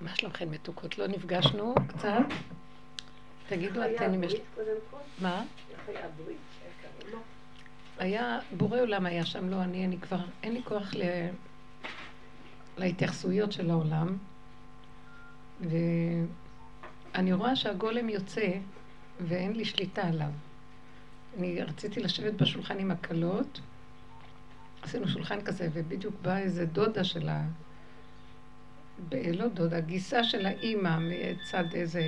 מה שלומכם מתוקות? לא נפגשנו קצת? תגידו אתן אם יש... מה? היה, בורא עולם היה שם, לא אני, אני כבר, אין לי כוח ל... להתייחסויות של העולם. ואני רואה שהגולם יוצא ואין לי שליטה עליו. אני רציתי לשבת בשולחן עם הקלות, עשינו שולחן כזה, ובדיוק באה איזה דודה של. לא דודה, גיסה של האימא מצד איזה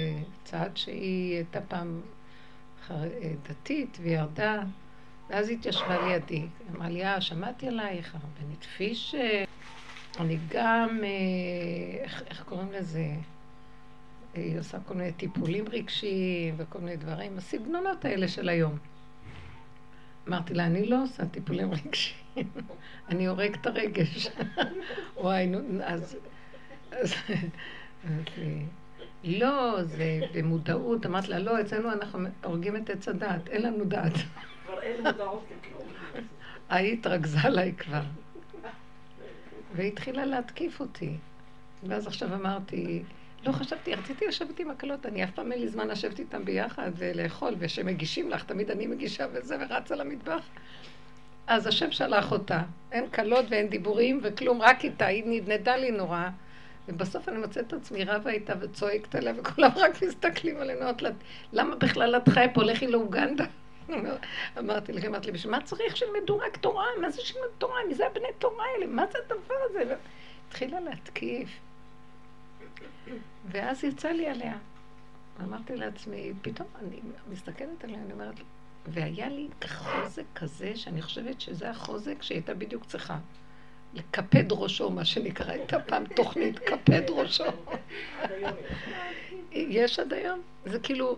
צד, שהיא הייתה פעם חר... דתית וירדה, ואז התיישבה לידי. אמרה לי, אה, שמעתי עלייך, הרבנית פישר, אני גם, אה, איך, איך קוראים לזה? היא עושה כל מיני טיפולים רגשיים וכל מיני דברים, הסגנונות האלה של היום. אמרתי לה, אני לא עושה טיפולים רגשיים, אני הורג את הרגש. וואי, נו, אז... אז לא, זה במודעות. אמרתי לה, לא, אצלנו אנחנו הורגים את עץ הדעת, אין לנו דעת. כבר אין מודעות לכלום. היית רגזה עליי כבר. והיא התחילה להתקיף אותי. ואז עכשיו אמרתי, לא חשבתי, רציתי לשבת עם הקלות, אני אף פעם אין לי זמן לשבת איתם ביחד ולאכול, ושמגישים לך, תמיד אני מגישה וזה, ורצה למטבח. אז השם שלח אותה. אין קלות ואין דיבורים וכלום, רק איתה, היא נדנדה לי נורא. ובסוף אני מוצאת את עצמי רבה איתה וצועקת עליה, וכולם רק מסתכלים עלינו, למה בכלל את חיה פה? לכי לאוגנדה. אמרתי לי, אמרתי לי, בשביל מה צריך שילמדו רק תורה? מה זה שילמדו תורה? מי זה הבני תורה האלה? מה זה הדבר הזה? התחילה להתקיף. ואז יצא לי עליה. אמרתי לעצמי, פתאום אני מסתכלת עליה, אני אומרת, והיה לי חוזק כזה, שאני חושבת שזה החוזק שהיא הייתה בדיוק צריכה. לקפד ראשו, מה שנקרא, הייתה פעם תוכנית קפד ראשו. יש עד היום. זה כאילו,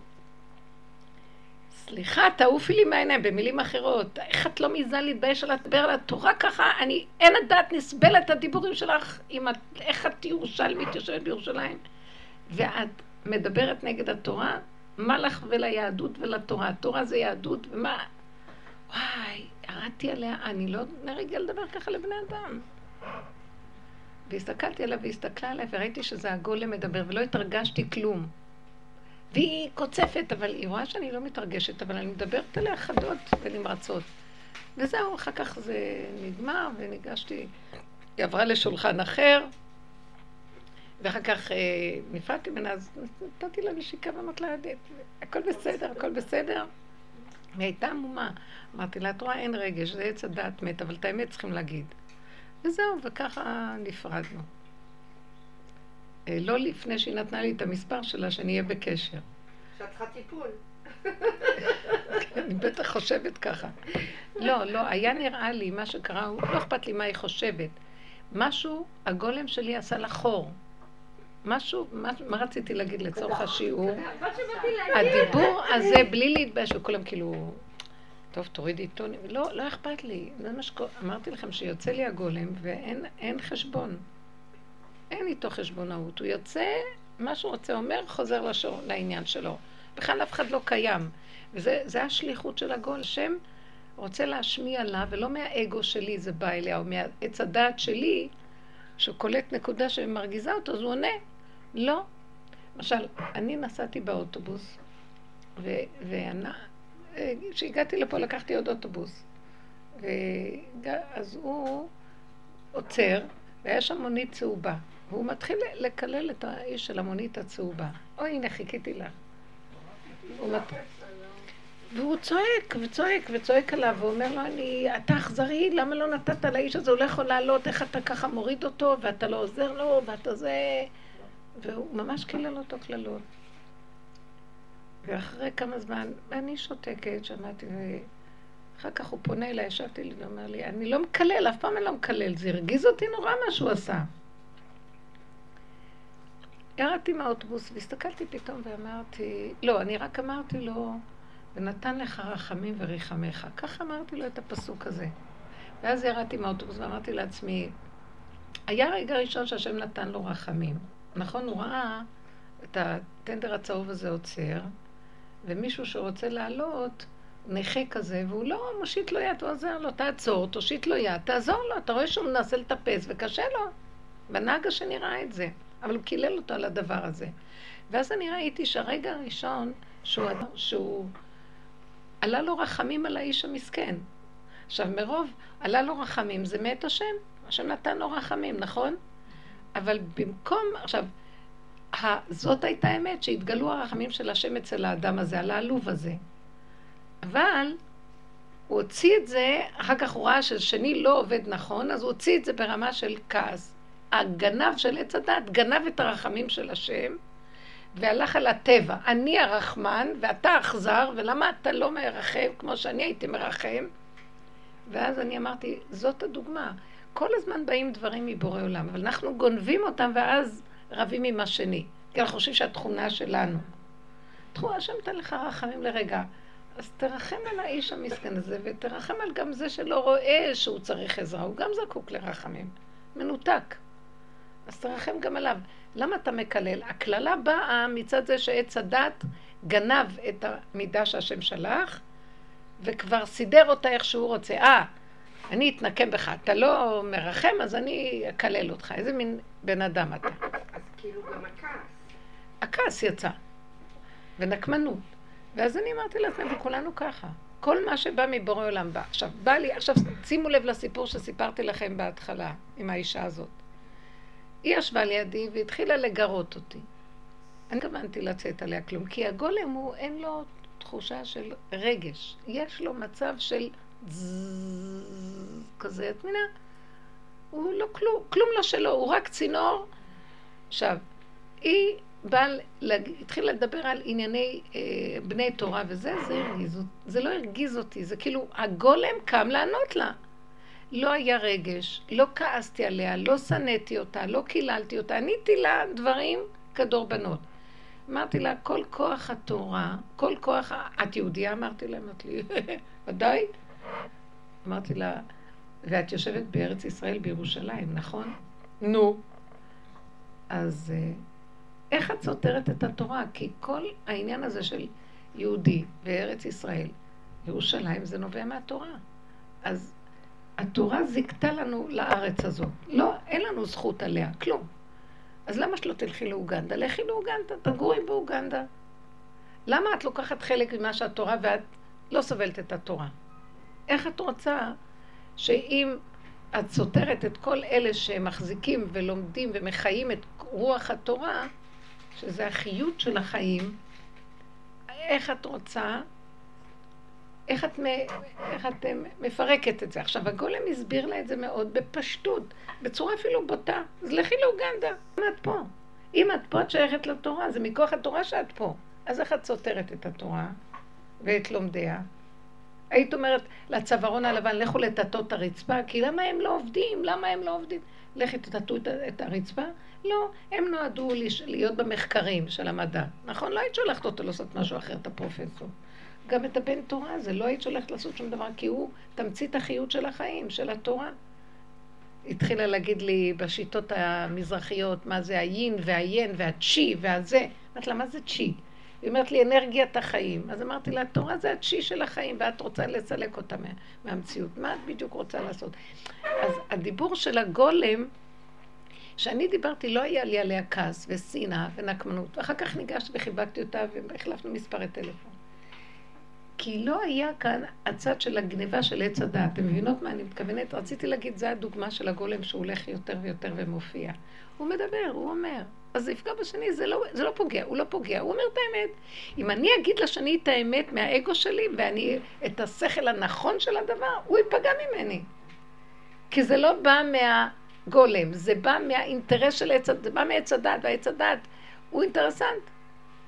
סליחה, תעופי לי מהעיניים, במילים אחרות. איך את לא מעיזה להתבייש על לדבר על התורה ככה? אני, אין הדעת נסבלת הדיבורים שלך, אם את, איך את ירושלמית יושבת בירושלים? ואת מדברת נגד התורה, מה לך וליהדות ולתורה? התורה זה יהדות, ומה... וואי, ירדתי עליה, אני לא נרגע לדבר ככה לבני אדם. והסתכלתי עליה והסתכלה עליה וראיתי שזה הגולם מדבר ולא התרגשתי כלום. והיא קוצפת, אבל היא רואה שאני לא מתרגשת, אבל אני מדברת עליה חדות ונמרצות. וזהו, אחר כך זה נגמר וניגשתי, היא עברה לשולחן אחר, ואחר כך אה, נפרדתי ממנה, אז נתתי לה נשיקה ואמרתי לה, הכל בסדר, הכל בסדר. והיא הייתה עמומה. אמרתי לה, את רואה, אין רגש, זה עץ הדעת מת, אבל את האמת צריכים להגיד. וזהו, וככה נפרדנו. אה, לא לפני שהיא נתנה לי את המספר שלה, שאני אהיה בקשר. שאת צריכה טיפול. אני בטח חושבת ככה. לא, לא, היה נראה לי, מה שקרה, לא אכפת לי מה היא חושבת. משהו, הגולם שלי עשה לה חור. משהו, מה, רציתי להגיד לצורך השיעור? הדיבור הזה, בלי להתבייש, וכולם כאילו, טוב, תורידי טונים. לא, לא אכפת לי. זה מה שקורה. אמרתי לכם שיוצא לי הגולם ואין חשבון. אין איתו חשבונאות. הוא יוצא, מה שהוא רוצה אומר, חוזר לשור, לעניין שלו. בכלל אף אחד לא קיים. וזה השליחות של הגול. השם רוצה להשמיע לה, ולא מהאגו שלי זה בא אליה, או מעץ הדעת שלי, שקולט נקודה שמרגיזה אותו, אז הוא עונה. לא. למשל, אני נסעתי באוטובוס, וכשהגעתי לפה לקחתי עוד אוטובוס. ואז הוא עוצר, והיה שם מונית צהובה. והוא מתחיל לקלל את האיש של המונית הצהובה. אוי, הנה, חיכיתי לה. מת... והוא צועק וצועק וצועק עליו, ואומר לו, אני, אתה אכזרי, למה לא נתת לאיש הזה, הוא לא יכול לעלות, איך אתה ככה מוריד אותו, ואתה לא עוזר לו, ואתה זה... והוא ממש קילל אותו קללות. ואחרי כמה זמן, אני שותקת, שמעתי, ואחר כך הוא פונה אליי, ישבתי לי ואומר לי, אני לא מקלל, אף פעם אני לא מקלל, זה הרגיז אותי נורא מה שהוא עשה. ירדתי מהאוטובוס והסתכלתי פתאום ואמרתי, לא, אני רק אמרתי לו, ונתן לך רחמים וריחמך. ככה אמרתי לו את הפסוק הזה. ואז ירדתי מהאוטובוס ואמרתי לעצמי, היה רגע ראשון שהשם נתן לו רחמים. נכון, הוא ראה את הטנדר הצהוב הזה עוצר, ומישהו שרוצה לעלות, נכה כזה, והוא לא מושיט לו יד, הוא עוזר לו, תעצור, תושיט לו יד, תעזור לו, אתה רואה שהוא מנסה לטפס וקשה לו. בנהג השני ראה את זה. אבל הוא קילל אותו על הדבר הזה. ואז אני ראיתי שהרגע הראשון שהוא, שהוא עלה לו רחמים על האיש המסכן. עכשיו, מרוב עלה לו רחמים, זה מאת השם. השם נתן לו רחמים, נכון? אבל במקום, עכשיו, זאת הייתה האמת, שהתגלו הרחמים של השם אצל האדם הזה, על העלוב הזה. אבל הוא הוציא את זה, אחר כך הוא ראה ששני לא עובד נכון, אז הוא הוציא את זה ברמה של כעס. הגנב של עץ הדת גנב את הרחמים של השם, והלך על הטבע. אני הרחמן, ואתה אכזר, ולמה אתה לא מרחם כמו שאני הייתי מרחם? ואז אני אמרתי, זאת הדוגמה. כל הזמן באים דברים מבורא עולם, אבל אנחנו גונבים אותם ואז רבים עם השני. כי אנחנו חושבים שהתכונה שלנו. תחום השם תן לך רחמים לרגע. אז תרחם על האיש המסכן הזה, ותרחם על גם זה שלא רואה שהוא צריך עזרה, הוא גם זקוק לרחמים. מנותק. אז תרחם גם עליו. למה אתה מקלל? הקללה באה מצד זה שעץ הדת גנב את המידה שהשם שלח, וכבר סידר אותה איך שהוא רוצה. אה, אני אתנקם בך, אתה לא מרחם, אז אני אקלל אותך. איזה מין בן אדם אתה. אז כאילו גם הכעס. הכעס יצא. ונקמנות. ואז אני אמרתי לעצמי, וכולנו ככה. כל מה שבא מבורא עולם בא. עכשיו, בא לי, עכשיו שימו לב לסיפור שסיפרתי לכם בהתחלה, עם האישה הזאת. היא ישבה לידי והתחילה לגרות אותי. אני התכוונתי לצאת עליה כלום, כי הגולם הוא, אין לו תחושה של רגש. יש לו מצב של כזה, את מבינה? הוא לא כלום, כלום לא שלו, הוא רק צינור. עכשיו, היא באה, התחילה לדבר על ענייני אה, בני תורה וזה, זה הרגיז אותי. זה לא הרגיז אותי, זה כאילו, הגולם קם לענות לה. לא היה רגש, לא כעסתי עליה, לא שנאתי אותה, לא קיללתי אותה, עניתי לה דברים כדורבנות. אמרתי לה, כל כוח התורה, כל כוח, את יהודייה? אמרתי לה, אמרתי לי, ודאי. אמרתי לה, ואת יושבת בארץ ישראל, בירושלים, נכון? נו. אז אה, איך את סותרת את התורה? כי כל העניין הזה של יהודי בארץ ישראל, ירושלים, זה נובע מהתורה. אז התורה זיכתה לנו לארץ הזאת. לא, אין לנו זכות עליה, כלום. אז למה שלא תלכי לאוגנדה? לכי לאוגנדה, תגורי באוגנדה. למה את לוקחת חלק ממה שהתורה ואת לא סובלת את התורה? איך את רוצה שאם את סותרת את כל אלה שמחזיקים ולומדים ומחיים את רוח התורה, שזה החיות של החיים, איך את רוצה, איך את, איך את מפרקת את זה? עכשיו, הגולם הסביר לה את זה מאוד בפשטות, בצורה אפילו בוטה. אז לכי לאוגנדה, אם את פה. אם את פה, את שייכת לתורה, זה מכוח התורה שאת פה. אז איך את סותרת את התורה ואת לומדיה? היית אומרת לצווארון הלבן, לכו לטטו את הרצפה, כי למה הם לא עובדים? למה הם לא עובדים? לכי תטטו את הרצפה? לא, הם נועדו להיות במחקרים של המדע. נכון? לא היית שולחת אותו לעשות משהו אחר, את הפרופסור. גם את הבן תורה הזה, לא היית שולחת לעשות שום דבר, כי הוא תמצית החיות של החיים, של התורה. התחילה להגיד לי בשיטות המזרחיות, מה זה היין והיין והצ'י והזה. אמרתי לה, מה זה צ'י? היא אומרת לי, אנרגיית החיים. אז אמרתי לה, התורה זה הצ'י של החיים, ואת רוצה לסלק אותה מה, מהמציאות. מה את בדיוק רוצה לעשות? אז הדיבור של הגולם, כשאני דיברתי, לא היה לי עליה כעס ושנאה ונקמנות. ואחר כך ניגשתי וחיבקתי אותה והחלפנו מספרי טלפון. כי לא היה כאן הצד של הגניבה של עץ הדעת. אתם מבינות מה אני מתכוונת? רציתי להגיד, זה הדוגמה של הגולם שהוא הולך יותר ויותר ומופיע. הוא מדבר, הוא אומר. אז זה יפגע בשני, זה לא, זה לא פוגע, הוא לא פוגע, הוא אומר את האמת. אם אני אגיד לשני את האמת מהאגו שלי, ואני, את השכל הנכון של הדבר, הוא ייפגע ממני. כי זה לא בא מהגולם, זה בא מהאינטרס של עץ, זה בא מעץ הדת, והעץ הדת הוא אינטרסנט.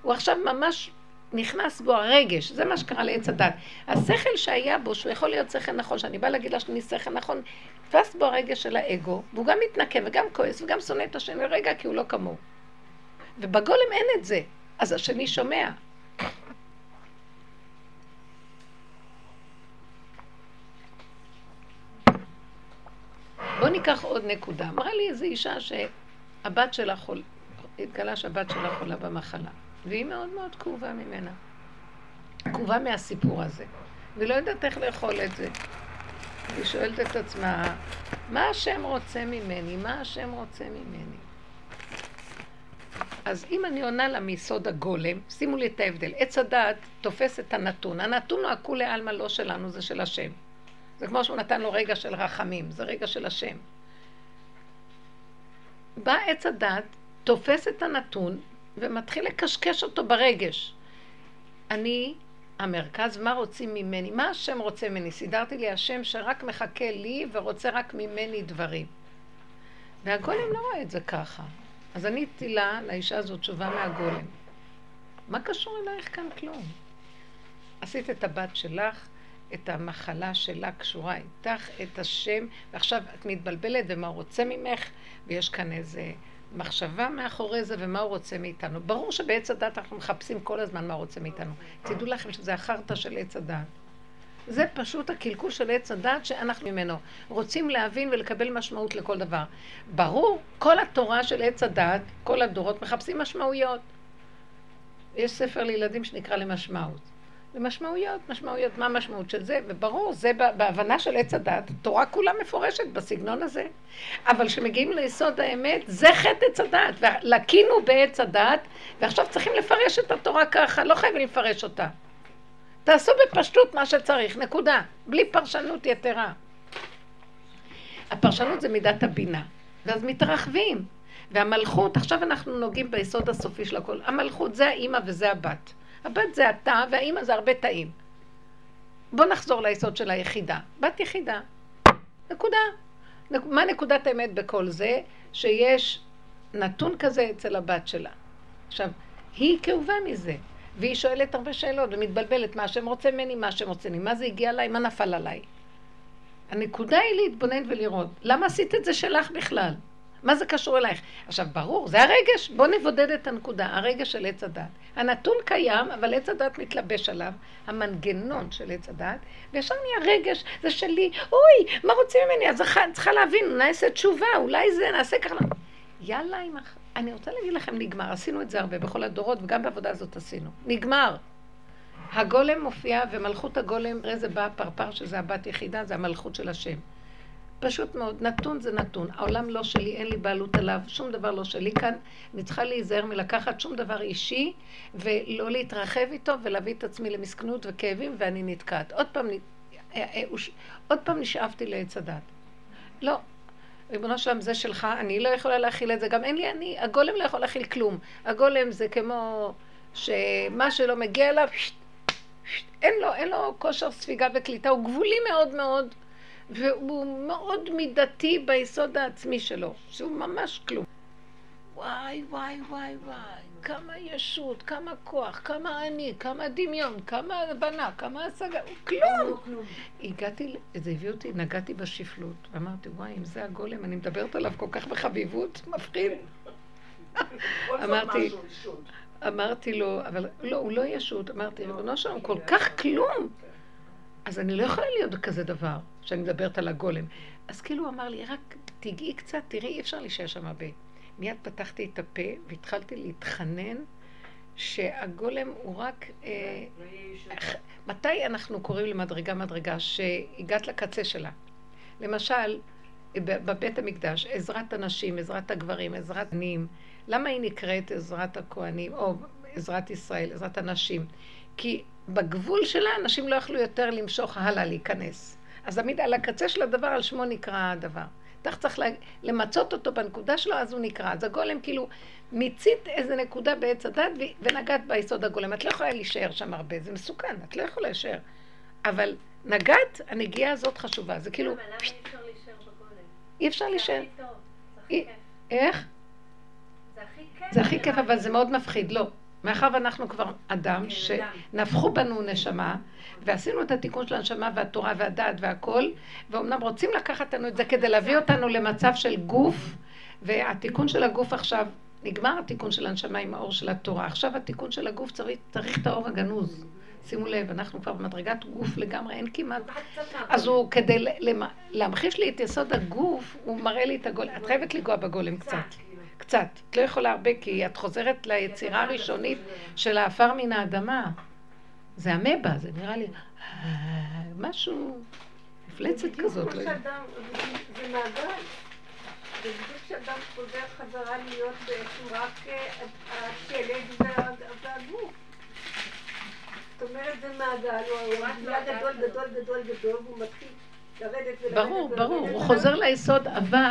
הוא עכשיו ממש נכנס בו הרגש, זה מה שקרה לעץ הדת. השכל שהיה בו, שהוא יכול להיות שכל נכון, שאני באה להגיד לשני שכל נכון, תפס בו הרגש של האגו, והוא גם מתנקם וגם כועס וגם שונא את השני רגע כי הוא לא כמוהו. ובגולם אין את זה, אז השני שומע. בואו ניקח עוד נקודה. אמרה לי איזו אישה שהבת שלה חולה, התגלה שהבת שלה חולה במחלה. והיא מאוד מאוד כאובה ממנה. כאובה מהסיפור הזה. והיא לא יודעת איך לאכול את זה. היא שואלת את עצמה, מה השם רוצה ממני? מה השם רוצה ממני? אז אם אני עונה לה מיסוד הגולם, שימו לי את ההבדל. עץ הדעת תופס את הנתון. הנתון הוא הכולי עלמא לא שלנו, זה של השם. זה כמו שהוא נתן לו רגע של רחמים, זה רגע של השם. בא עץ הדעת, תופס את הנתון ומתחיל לקשקש אותו ברגש. אני המרכז, מה רוצים ממני? מה השם רוצה ממני? סידרתי לי השם שרק מחכה לי ורוצה רק ממני דברים. והגולם לא רואה את זה ככה. אז עניתי לה, לאישה הזאת, תשובה מהגולם. מה קשור אלייך כאן כלום? עשית את הבת שלך, את המחלה שלה קשורה איתך, את השם, ועכשיו את מתבלבלת ומה רוצה ממך, ויש כאן איזה מחשבה מאחורי זה ומה הוא רוצה מאיתנו. ברור שבעץ הדת אנחנו מחפשים כל הזמן מה הוא רוצה מאיתנו. תדעו לכם שזה החרטא של עץ הדת. זה פשוט הקלקול של עץ הדת שאנחנו ממנו רוצים להבין ולקבל משמעות לכל דבר. ברור, כל התורה של עץ הדת, כל הדורות מחפשים משמעויות. יש ספר לילדים שנקרא למשמעות. למשמעויות, משמעויות, מה המשמעות של זה, וברור, זה בהבנה של עץ הדת, התורה כולה מפורשת בסגנון הזה. אבל כשמגיעים ליסוד האמת, זה חטא עץ הדת, ולקינו בעץ הדת, ועכשיו צריכים לפרש את התורה ככה, לא חייבים לפרש אותה. תעשו בפשטות מה שצריך, נקודה. בלי פרשנות יתרה. הפרשנות זה מידת הבינה, ואז מתרחבים. והמלכות, עכשיו אנחנו נוגעים ביסוד הסופי של הכל. המלכות זה האימא וזה הבת. הבת זה התא והאימא זה הרבה תאים. בואו נחזור ליסוד של היחידה. בת יחידה. נקודה. מה נקודת האמת בכל זה? שיש נתון כזה אצל הבת שלה. עכשיו, היא כאובה מזה. והיא שואלת הרבה שאלות ומתבלבלת מה השם רוצה ממני, מה השם רוצה ממני, מה זה הגיע אליי, מה נפל עליי. הנקודה היא להתבונן ולראות, למה עשית את זה שלך בכלל? מה זה קשור אלייך? עכשיו, ברור, זה הרגש, בואו נבודד את הנקודה, הרגש של עץ הדת. הנתון קיים, אבל עץ הדת מתלבש עליו, המנגנון של עץ הדת, וישר נהיה רגש, זה שלי, אוי, מה רוצים ממני? אז צריכה להבין, נעשה תשובה, אולי זה, נעשה ככה. יאללה, עם. אני רוצה להגיד לכם, נגמר. עשינו את זה הרבה בכל הדורות, וגם בעבודה הזאת עשינו. נגמר. הגולם מופיע, ומלכות הגולם, הרי זה בא הפרפר, שזה הבת יחידה, זה המלכות של השם. פשוט מאוד, נתון זה נתון. העולם לא שלי, אין לי בעלות עליו, שום דבר לא שלי כאן. אני צריכה להיזהר מלקחת שום דבר אישי, ולא להתרחב איתו, ולהביא את עצמי למסכנות וכאבים, ואני נתקעת. עוד פעם, אה, אה, עוד פעם נשאבתי לעץ הדת. לא, ריבונו שלם, זה שלך, אני לא יכולה להכיל את זה, גם אין לי אני, הגולם לא יכול להכיל כלום. הגולם זה כמו שמה שלא מגיע אליו, אין לו, אין לו כושר ספיגה וקליטה, הוא גבולי מאוד מאוד, והוא מאוד מידתי ביסוד העצמי שלו, שהוא ממש כלום. וואי, וואי, וואי, וואי, כמה ישות, כמה כוח, כמה אני, כמה דמיון, כמה הבנה, כמה השגה, כלום. הגעתי, זה הביא אותי, נגעתי בשפלות, ואמרתי, וואי, אם זה הגולם, אני מדברת עליו כל כך בחביבות, מפחיד. אמרתי, אמרתי לו, אבל לא, הוא לא ישות, אמרתי, ריבונו שלום, כל כך כלום. אז אני לא יכולה להיות בכזה דבר, שאני מדברת על הגולם. אז כאילו הוא אמר לי, רק תיגעי קצת, תראי, אי אפשר להישאר שם הרבה. מיד פתחתי את הפה והתחלתי להתחנן שהגולם הוא רק... אה, מתי אנחנו קוראים למדרגה מדרגה שהגעת לקצה שלה? למשל, בבית המקדש, עזרת הנשים, עזרת הגברים, עזרת עניים. למה היא נקראת עזרת הכוהנים, או עזרת ישראל, עזרת הנשים? כי בגבול שלה אנשים לא יכלו יותר למשוך הלאה, להיכנס. אז תמיד על הקצה של הדבר, על שמו נקרא הדבר. אתה צריך למצות אותו בנקודה שלו, אז הוא נקרא. אז הגולם כאילו מיצית איזה נקודה בעץ הדת ונגעת ביסוד הגולם. את לא יכולה להישאר שם הרבה, זה מסוכן, את לא יכולה להישאר. אבל נגעת, הנגיעה הזאת חשובה. זה כאילו... למה אי אפשר להישאר בגולם? אי אפשר להישאר. זה הכי טוב, איך? זה הכי כיף. זה הכי כיף, אבל זה מאוד מפחיד. לא. מאחר ואנחנו כבר אדם שנפחו בנו נשמה, ועשינו את התיקון של הנשמה והתורה והדעת והכל, ואומנם רוצים לקחת לנו את זה כדי להביא אותנו למצב של גוף, והתיקון של הגוף עכשיו, נגמר התיקון של הנשמה עם האור של התורה, עכשיו התיקון של הגוף צריך, צריך את האור הגנוז. שימו לב, אנחנו כבר במדרגת גוף לגמרי, אין כמעט. אז הוא, כדי להמחיש לי את יסוד הגוף, הוא מראה לי את הגולם. את חייבת לגוע בגולם קצת. קצת. את לא יכולה הרבה, כי את חוזרת ליצירה הראשונית של האפר מן האדמה. זה המבה, זה נראה לי משהו, מפלצת כזאת. זה מעגל. בדיוק כשאדם חוזר חזרה להיות שהוא רק אה, השלד והגוף. זאת אומרת, זה מעגל, הוא נהיה גדול, גדול, גדול, גדול, והוא מתחיל לרדת ולרדת. ברור, ברור, הוא חוזר ליסוד, אבל...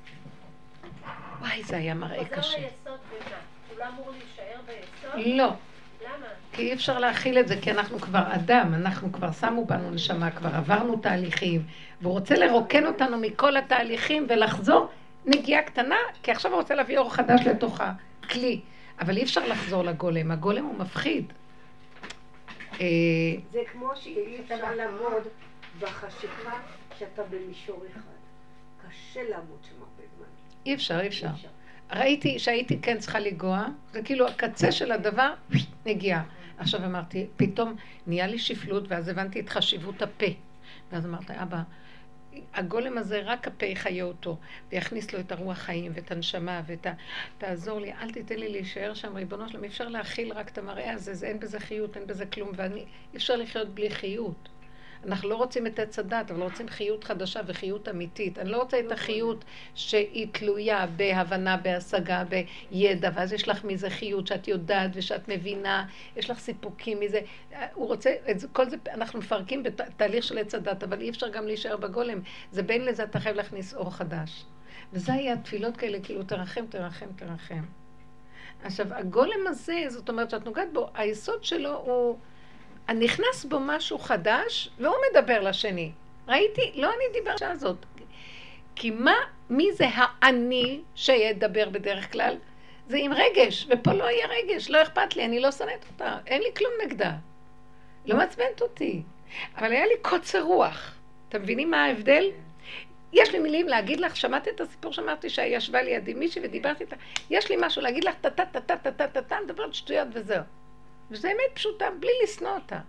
וואי, זה היה מראה קשה. חוזר ליסוד ומה? הוא לא אמור להישאר ביסוד? לא. למה? כי אי אפשר להכיל את זה, כי אנחנו כבר אדם, אנחנו כבר שמו בנו נשמה, כבר עברנו תהליכים, והוא רוצה לרוקן אותנו מכל התהליכים ולחזור נגיעה קטנה, כי עכשיו הוא רוצה להביא אור חדש לתוך הכלי. אבל אי אפשר לחזור לגולם, הגולם הוא מפחיד. אה, זה כמו שאי אפשר לעמוד בחשיכה כשאתה במישור אחד. קשה לעמוד שם. אי אפשר, אי אפשר. ראיתי שהייתי כן צריכה לנגוע, זה כאילו הקצה של הדבר נגיעה. עכשיו אמרתי, פתאום נהיה לי שפלות, ואז הבנתי את חשיבות הפה. ואז אמרתי, אבא, הגולם הזה, רק הפה יחיה אותו, ויכניס לו את הרוח חיים ואת הנשמה ואת ה... תעזור לי, אל תיתן לי להישאר שם, ריבונו שלום, אי אפשר להכיל רק את המראה הזה, זה, אין בזה חיות, אין בזה כלום, ואני, אי אפשר לחיות בלי חיות. אנחנו לא רוצים את עץ הדת, אבל רוצים חיות חדשה וחיות אמיתית. אני לא רוצה את החיות שהיא תלויה בהבנה, בהשגה, בידע, ואז יש לך מזה חיות שאת יודעת ושאת מבינה, יש לך סיפוקים מזה. הוא רוצה, את זה, כל זה, אנחנו מפרקים בתהליך של עץ הדת, אבל אי אפשר גם להישאר בגולם. זה בין לזה אתה חייב להכניס אור חדש. וזה היה תפילות כאלה, כאילו, תרחם, תרחם, תרחם. עכשיו, הגולם הזה, זאת אומרת שאת נוגעת בו, היסוד שלו הוא... נכנס בו משהו חדש, והוא מדבר לשני. ראיתי? לא אני דיבר בשעה הזאת. כי מה, מי זה האני שידבר בדרך כלל? זה עם רגש, ופה לא יהיה רגש, לא אכפת לי, אני לא שונאת אותה, אין לי כלום נגדה. לא מעצבנת אותי. אבל היה לי קוצר רוח. אתם מבינים מה ההבדל? יש לי מילים להגיד לך, שמעת את הסיפור שאמרתי שישבה לידי מישהי ודיברתי איתה, יש לי משהו להגיד לך, טה-טה-טה-טה-טה-טה, מדברת שטויות וזהו. וזו אמת פשוטה, בלי לשנוא אותה.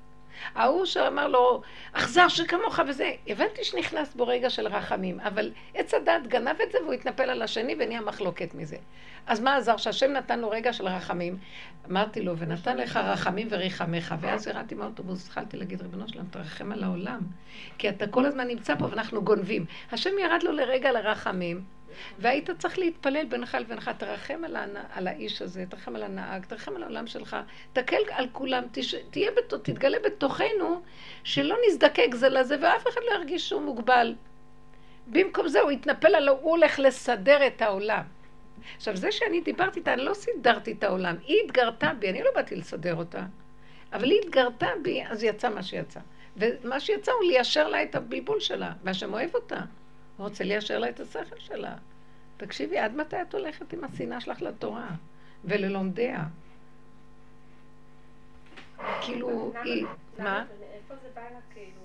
ההוא שאמר לו, אכזר שכמוך וזה, הבנתי שנכנס בו רגע של רחמים, אבל עץ הדת גנב את זה והוא התנפל על השני ונהיה מחלוקת מזה. אז מה עזר? שהשם נתן לו רגע של רחמים. אמרתי לו, ונתן לך רחמים וריחמך, ואז ירדתי מהאוטובוס, התחלתי להגיד, ריבונו שלם, תרחם על העולם, כי אתה כל הזמן נמצא פה ואנחנו גונבים. השם ירד לו לרגע לרחמים, והיית צריך להתפלל בינך לבינך, תרחם על, הנ... על האיש הזה, תרחם על הנהג, תרחם על העולם שלך, תקל על כולם, תש... תהיה בת... תתגלה בתוכנו, שלא נזדקק זה לזה, ואף אחד לא ירגיש שהוא מוגבל. במקום זה הוא יתנפל עליו, הוא הולך לסדר את העולם. עכשיו, זה שאני דיברתי איתה, אני לא סידרתי את העולם, היא התגרתה בי, אני לא באתי לסדר אותה, אבל היא התגרתה בי, אז יצא מה שיצא. ומה שיצא הוא ליישר לה את הבלבול שלה, והשם אוהב אותה. הוא רוצה ליישר לה את השכל שלה. תקשיבי, עד מתי את הולכת עם השנאה שלך לתורה וללומדיה? כאילו, היא... מה? איפה זה בא לה כאילו?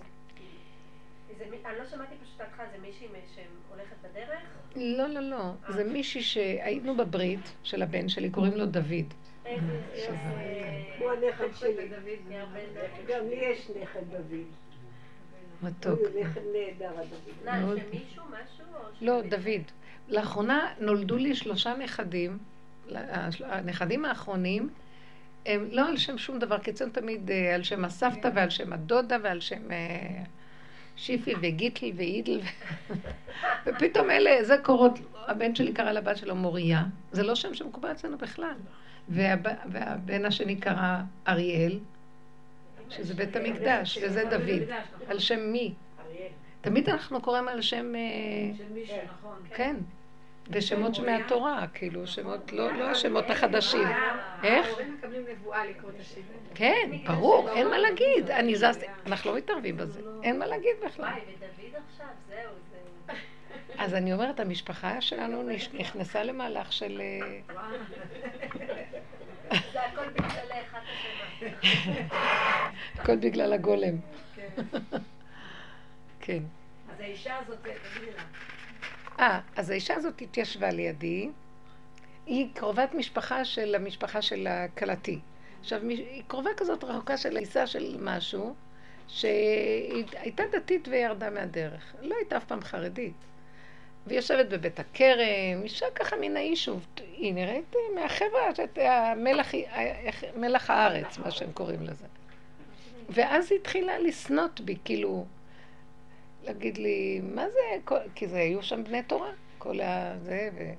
אני לא שמעתי פשוט אותך, זה מישהי שהולכת בדרך? לא, לא, לא. אה. זה מישהי שהיינו בברית של הבן שלי, קוראים לו דוד. הוא הנכד שלי. גם לי יש נכד דוד. מתוק. לא, דוד. לאחרונה נולדו לי שלושה נכדים, הנכדים האחרונים, הם לא על שם שום דבר, כי אצלנו תמיד אה, על שם הסבתא ועל שם הדודה ועל שם אה, שיפי וגיטל ואידל. ופתאום אלה, זה קורות, הבן שלי קרא לבת שלו מוריה, זה לא שם שמקובל אצלנו בכלל. והבן השני קרא אריאל, שזה בית המקדש, וזה דוד. על שם מי? תמיד אנחנו קוראים על שם... אה, שם מישהו, נכון. כן. ושמות מהתורה, כאילו, שמות, לא, לא השמות החדשים. איך? ההורים מקבלים נבואה לקרוא את השם. כן, ברור, אין מה להגיד. אני זזתי, אנחנו לא מתערבים בזה, אין מה להגיד בכלל. וואי, ודוד עכשיו, זהו, זה... אז אני אומרת, המשפחה שלנו נכנסה למהלך של... אה, זה הכל בגללך, הכל בגלל הגולם. כן. אז האישה הזאת, תגידי לה. אה, אז האישה הזאת התיישבה לידי. היא קרובת משפחה של המשפחה של הכלתי. עכשיו, היא קרובה כזאת רחוקה של עיסה של משהו, שהיא הייתה דתית וירדה מהדרך. לא הייתה אף פעם חרדית. והיא יושבת בבית הכרם, אישה ככה מן היישוב. היא נראית מהחברה, שאת המלח, מלח הארץ, מה שהם קוראים לזה. ואז היא התחילה לסנות בי, כאילו, להגיד לי, מה זה, כי זה היו שם בני תורה, כל הזה, ו...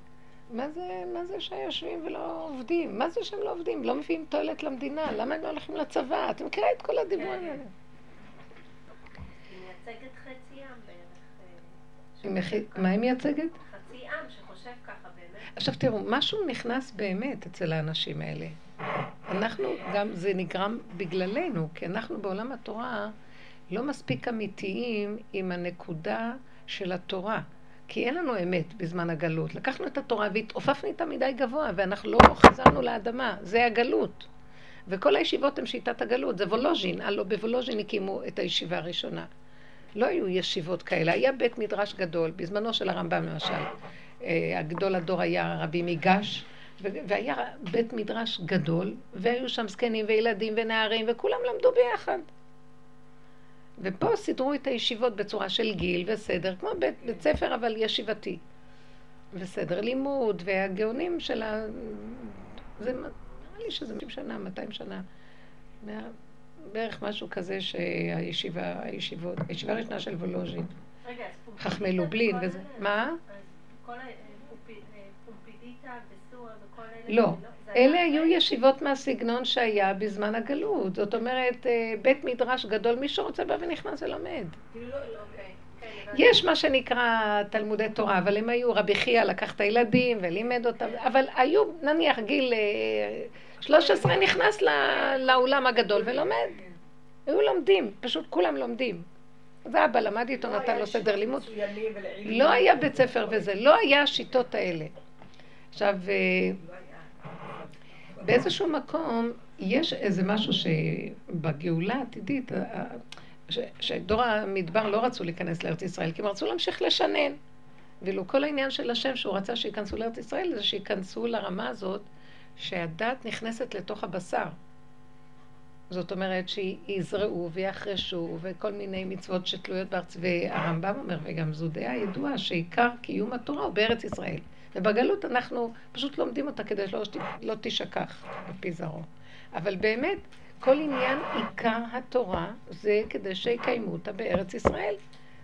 מה זה, מה זה שיושבים ולא עובדים? מה זה שהם לא עובדים? לא מביאים תועלת למדינה? למה הם לא הולכים לצבא? אתם מכירים את כל הדיבורים כן. האלה. היא מייצגת חצי עם מה היא מייצגת? חצי עם שחושב ככה באמת. עכשיו תראו, משהו נכנס באמת אצל האנשים האלה. אנחנו, גם זה נגרם בגללנו, כי אנחנו בעולם התורה לא מספיק אמיתיים עם הנקודה של התורה. כי אין לנו אמת בזמן הגלות. לקחנו את התורה והתעופפנו איתה מדי גבוה, ואנחנו לא חזרנו לאדמה. זה הגלות. וכל הישיבות הן שיטת הגלות. זה וולוז'ין. הלוא בוולוז'ין הקימו את הישיבה הראשונה. לא היו ישיבות כאלה. היה בית מדרש גדול, בזמנו של הרמב"ם למשל. אה, הגדול הדור היה רבי מיגש, והיה בית מדרש גדול, והיו שם זקנים וילדים ונערים, וכולם למדו ביחד. ופה סידרו את הישיבות בצורה של גיל וסדר, כמו בית, בית ספר אבל ישיבתי. וסדר לימוד, והגאונים של ה... זה נראה לי שזה 50 שנה, 200 שנה. בערך משהו כזה שהישיבה, הישיבות, הישיבה הראשונה של וולוז'ין, רגע, אז פומפידיטה חכמי לובלין וזה. מה? כל ה... פומפי- אה, פומפידיטה וסורה וכל אלה? לא. זה היה אלה היו? ישיבות מהסגנון שהיה בזמן הגלות. זאת אומרת, אה, בית מדרש גדול, מי שרוצה בא ונכנס ולומד. כאילו לא, לא, אוקיי, כן. יש מה שנקרא תלמודי תורה, אבל הם היו, רבי חייא לקח את הילדים ולימד אותם, אבל היו, נניח, גיל אה, 13 נכנס ל- לאולם הגדול ולומד. היו לומדים, פשוט כולם לומדים. זה אבא למד איתו, לא נתן לו סדר לימוד. לא היה בית ספר וזה, לא היה השיטות האלה. עכשיו, אה, לא. באיזשהו מקום יש איזה משהו שבגאולה העתידית, ה- ה- ש- שדור המדבר לא רצו להיכנס לארץ ישראל, כי הם רצו להמשיך לשנן. ואילו כל העניין של השם שהוא רצה שייכנסו לארץ ישראל, זה שייכנסו לרמה הזאת שהדת נכנסת לתוך הבשר. זאת אומרת שיזרעו ויחרשו וכל מיני מצוות שתלויות בארץ. והרמב"ם אומר, וגם זו דעה ידועה, שעיקר קיום התורה הוא בארץ ישראל. ובגלות אנחנו פשוט לומדים אותה כדי שלא לא תשכח בפי זרעו. אבל באמת, כל עניין עיקר התורה זה כדי שיקיימו אותה בארץ ישראל.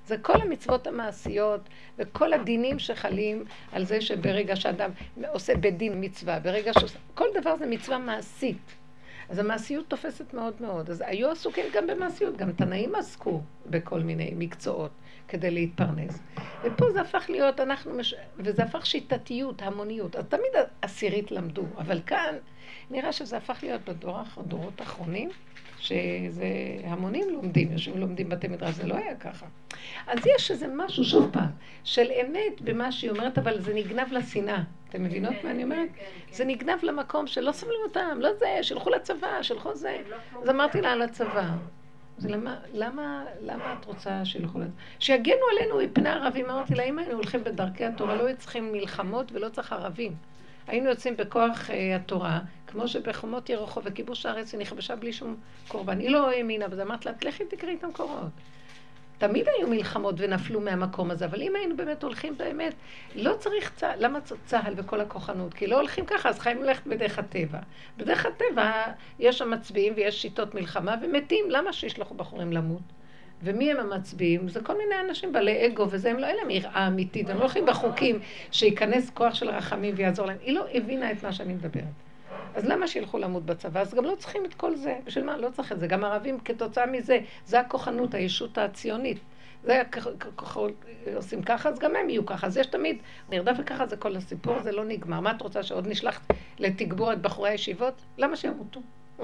זה כל המצוות המעשיות וכל הדינים שחלים על זה שברגע שאדם עושה בדין מצווה, ברגע שעושה... כל דבר זה מצווה מעשית. אז המעשיות תופסת מאוד מאוד. אז היו עסוקים גם במעשיות, גם תנאים עסקו בכל מיני מקצועות כדי להתפרנס. ופה זה הפך להיות, אנחנו, מש... וזה הפך שיטתיות, המוניות. אז תמיד עשירית למדו, אבל כאן נראה שזה הפך להיות בדור, הדורות האחרונים, שזה המונים לומדים, יושבים לומדים בתי מדרש, זה לא היה ככה. אז יש איזה משהו, שוב פעם, של אמת במה שהיא אומרת, אבל זה נגנב לשנאה. אתם מבינות מה אני אומרת? כן, כן. זה נגנב למקום שלא סובלים אותם, לא זה, שילכו לצבא, שילכו זה. לא אז אמרתי לה על הצבא. זה למה, למה, למה את רוצה שילכו לצבא? שיגנו עלינו מפני ערבים. אמרתי לה, אם היינו הולכים בדרכי התורה, לא היו צריכים מלחמות ולא צריך ערבים. היינו יוצאים בכוח אה, התורה, כמו שבחומות ירחו וכיבוש הארץ היא נכבשה בלי שום קורבן. היא לא האמינה בזה, אמרת לה, לכי תקראי את המקורות. תמיד היו מלחמות ונפלו מהמקום הזה, אבל אם היינו באמת הולכים באמת, לא צריך צה"ל, למה צה"ל וכל הכוחנות? כי לא הולכים ככה, אז חייבים ללכת בדרך הטבע. בדרך הטבע יש שם מצביעים ויש שיטות מלחמה ומתים, למה שישלחו בחורים למות? ומי הם המצביעים? זה כל מיני אנשים בעלי אגו וזה, הם לא, אין להם יראה אמיתית, הם לא הולכים בחוקים שייכנס כוח של רחמים ויעזור להם. היא לא הבינה את מה שאני מדברת. אז למה שילכו למות בצבא? אז גם לא צריכים את כל זה. בשביל מה? לא צריך את זה. גם ערבים כתוצאה מזה, זה הכוחנות, הישות הציונית. זה הכ- כ- כ- עושים ככה, אז גם הם יהיו ככה. אז יש תמיד נרדף וככה זה כל הסיפור, זה לא נגמר. מה את רוצה שעוד נשלח לתגבור את בחורי הישיבות? למה שימותו?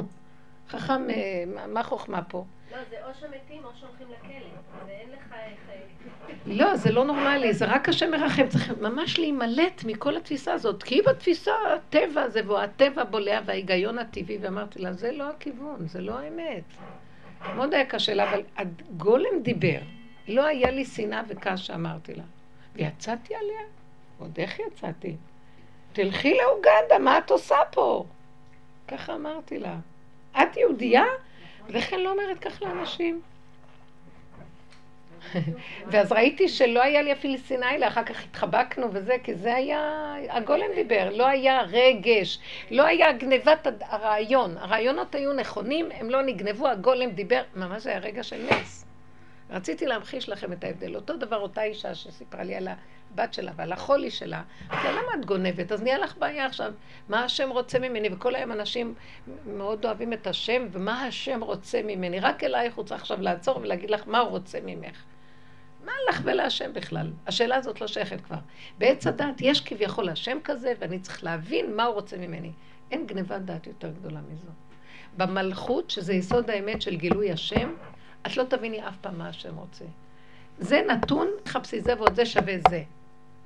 חכם, אה, מה- מה חוכמה פה? לא, זה או שמתים או שהולכים לכלא. ואין לך איך... אה, לא, זה לא נורמלי, זה רק השם מרחם. צריך ממש להימלט מכל התפיסה הזאת. כי בתפיסה, הטבע זה, והטבע בולע וההיגיון הטבעי, ואמרתי לה, זה לא הכיוון, זה לא האמת. מאוד היה קשה לה, אבל הגולם דיבר. לא היה לי שנאה וכעס שאמרתי לה. ויצאתי עליה. עוד איך יצאתי? תלכי לאוגנדה, מה את עושה פה? ככה אמרתי לה. את יהודייה? כלל לא אומרת כך לאנשים. ואז ראיתי שלא היה לי אפילו אליה, אחר כך התחבקנו וזה, כי זה היה, הגולם דיבר, לא היה רגש, לא היה גנבת הרעיון. הרעיונות היו נכונים, הם לא נגנבו, הגולם דיבר, ממש היה רגע של נס. רציתי להמחיש לכם את ההבדל. אותו דבר אותה אישה שסיפרה לי על הבת שלה ועל החולי שלה, אז למה את גונבת? אז נהיה לך בעיה עכשיו, מה השם רוצה ממני? וכל היום אנשים מאוד אוהבים את השם, ומה השם רוצה ממני? רק אלייך הוא צריך עכשיו לעצור ולהגיד לך מה הוא רוצה ממך. מה לך ולהשם בכלל? השאלה הזאת לא שייכת כבר. בעץ הדת יש כביכול השם כזה, ואני צריך להבין מה הוא רוצה ממני. אין גניבת דעת יותר גדולה מזו. במלכות, שזה יסוד האמת של גילוי השם, את לא תביני אף פעם מה השם רוצה. זה נתון, חפשי זה ועוד זה שווה זה.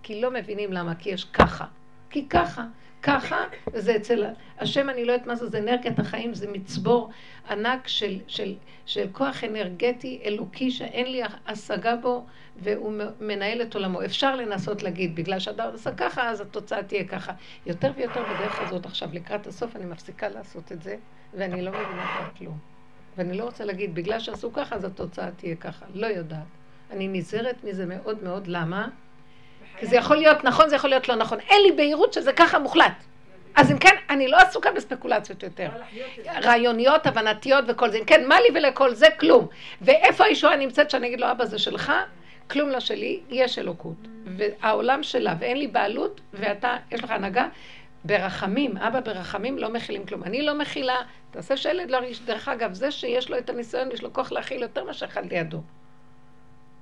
כי לא מבינים למה, כי יש ככה. כי ככה, ככה, וזה אצל השם, אני לא יודעת מה זה, זה אנרגיית החיים, זה מצבור ענק של, של, של כוח אנרגטי אלוקי שאין לי השגה בו, והוא מנהל את עולמו. אפשר לנסות להגיד, בגלל שאדם עושה ככה, אז התוצאה תהיה ככה. יותר ויותר בדרך הזאת עכשיו, לקראת הסוף, אני מפסיקה לעשות את זה, ואני לא מבינה כבר כלום. ואני לא רוצה להגיד, בגלל שעשו ככה, אז התוצאה תהיה ככה. לא יודעת. אני נזהרת מזה מאוד מאוד, למה? כי זה יכול להיות נכון, זה יכול להיות לא נכון. אין לי בהירות שזה ככה מוחלט. אז אם כן, אני לא עסוקה בספקולציות יותר. רעיוניות, הבנתיות וכל זה. אם כן, מה לי ולכל זה? כלום. ואיפה הישועה נמצאת שאני אגיד לו, אבא זה שלך? כלום לא שלי, יש אלוקות. והעולם שלה, ואין לי בעלות, ואתה, יש לך הנהגה. ברחמים, אבא ברחמים לא מכילים כלום. אני לא מכילה, תעשה שילד לא ירגיש. דרך אגב, זה שיש לו את הניסיון, יש לו כוח להכיל יותר מאשר אחד לידו.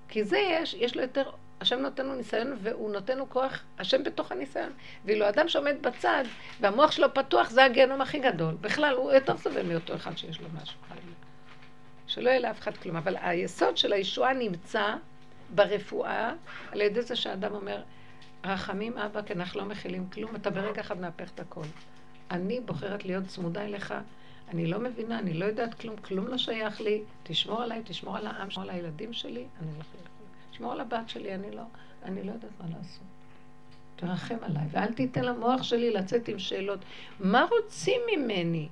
כי זה יש, יש לו יותר, השם נותן לו ניסיון והוא נותן לו כוח, השם בתוך הניסיון. ואילו אדם שעומד בצד והמוח שלו פתוח, זה הגיהנום הכי גדול. בכלל, הוא יותר סובל מאותו אחד שיש לו משהו. שלא יהיה לאף אחד כלום. אבל היסוד של הישועה נמצא ברפואה, על ידי זה שהאדם אומר, רחמים אבא, כי אנחנו לא מכילים כלום, אתה ברגע אחד מהפך את הכל. אני בוחרת להיות צמודה אליך, אני לא מבינה, אני לא יודעת כלום, כלום לא שייך לי, תשמור עליי, תשמור על העם, תשמור על הילדים שלי, אני לא יכולה. תשמור על הבת שלי, אני לא, אני לא יודעת מה לעשות. תרחם עליי, ואל תיתן למוח שלי לצאת עם שאלות. מה רוצים ממני?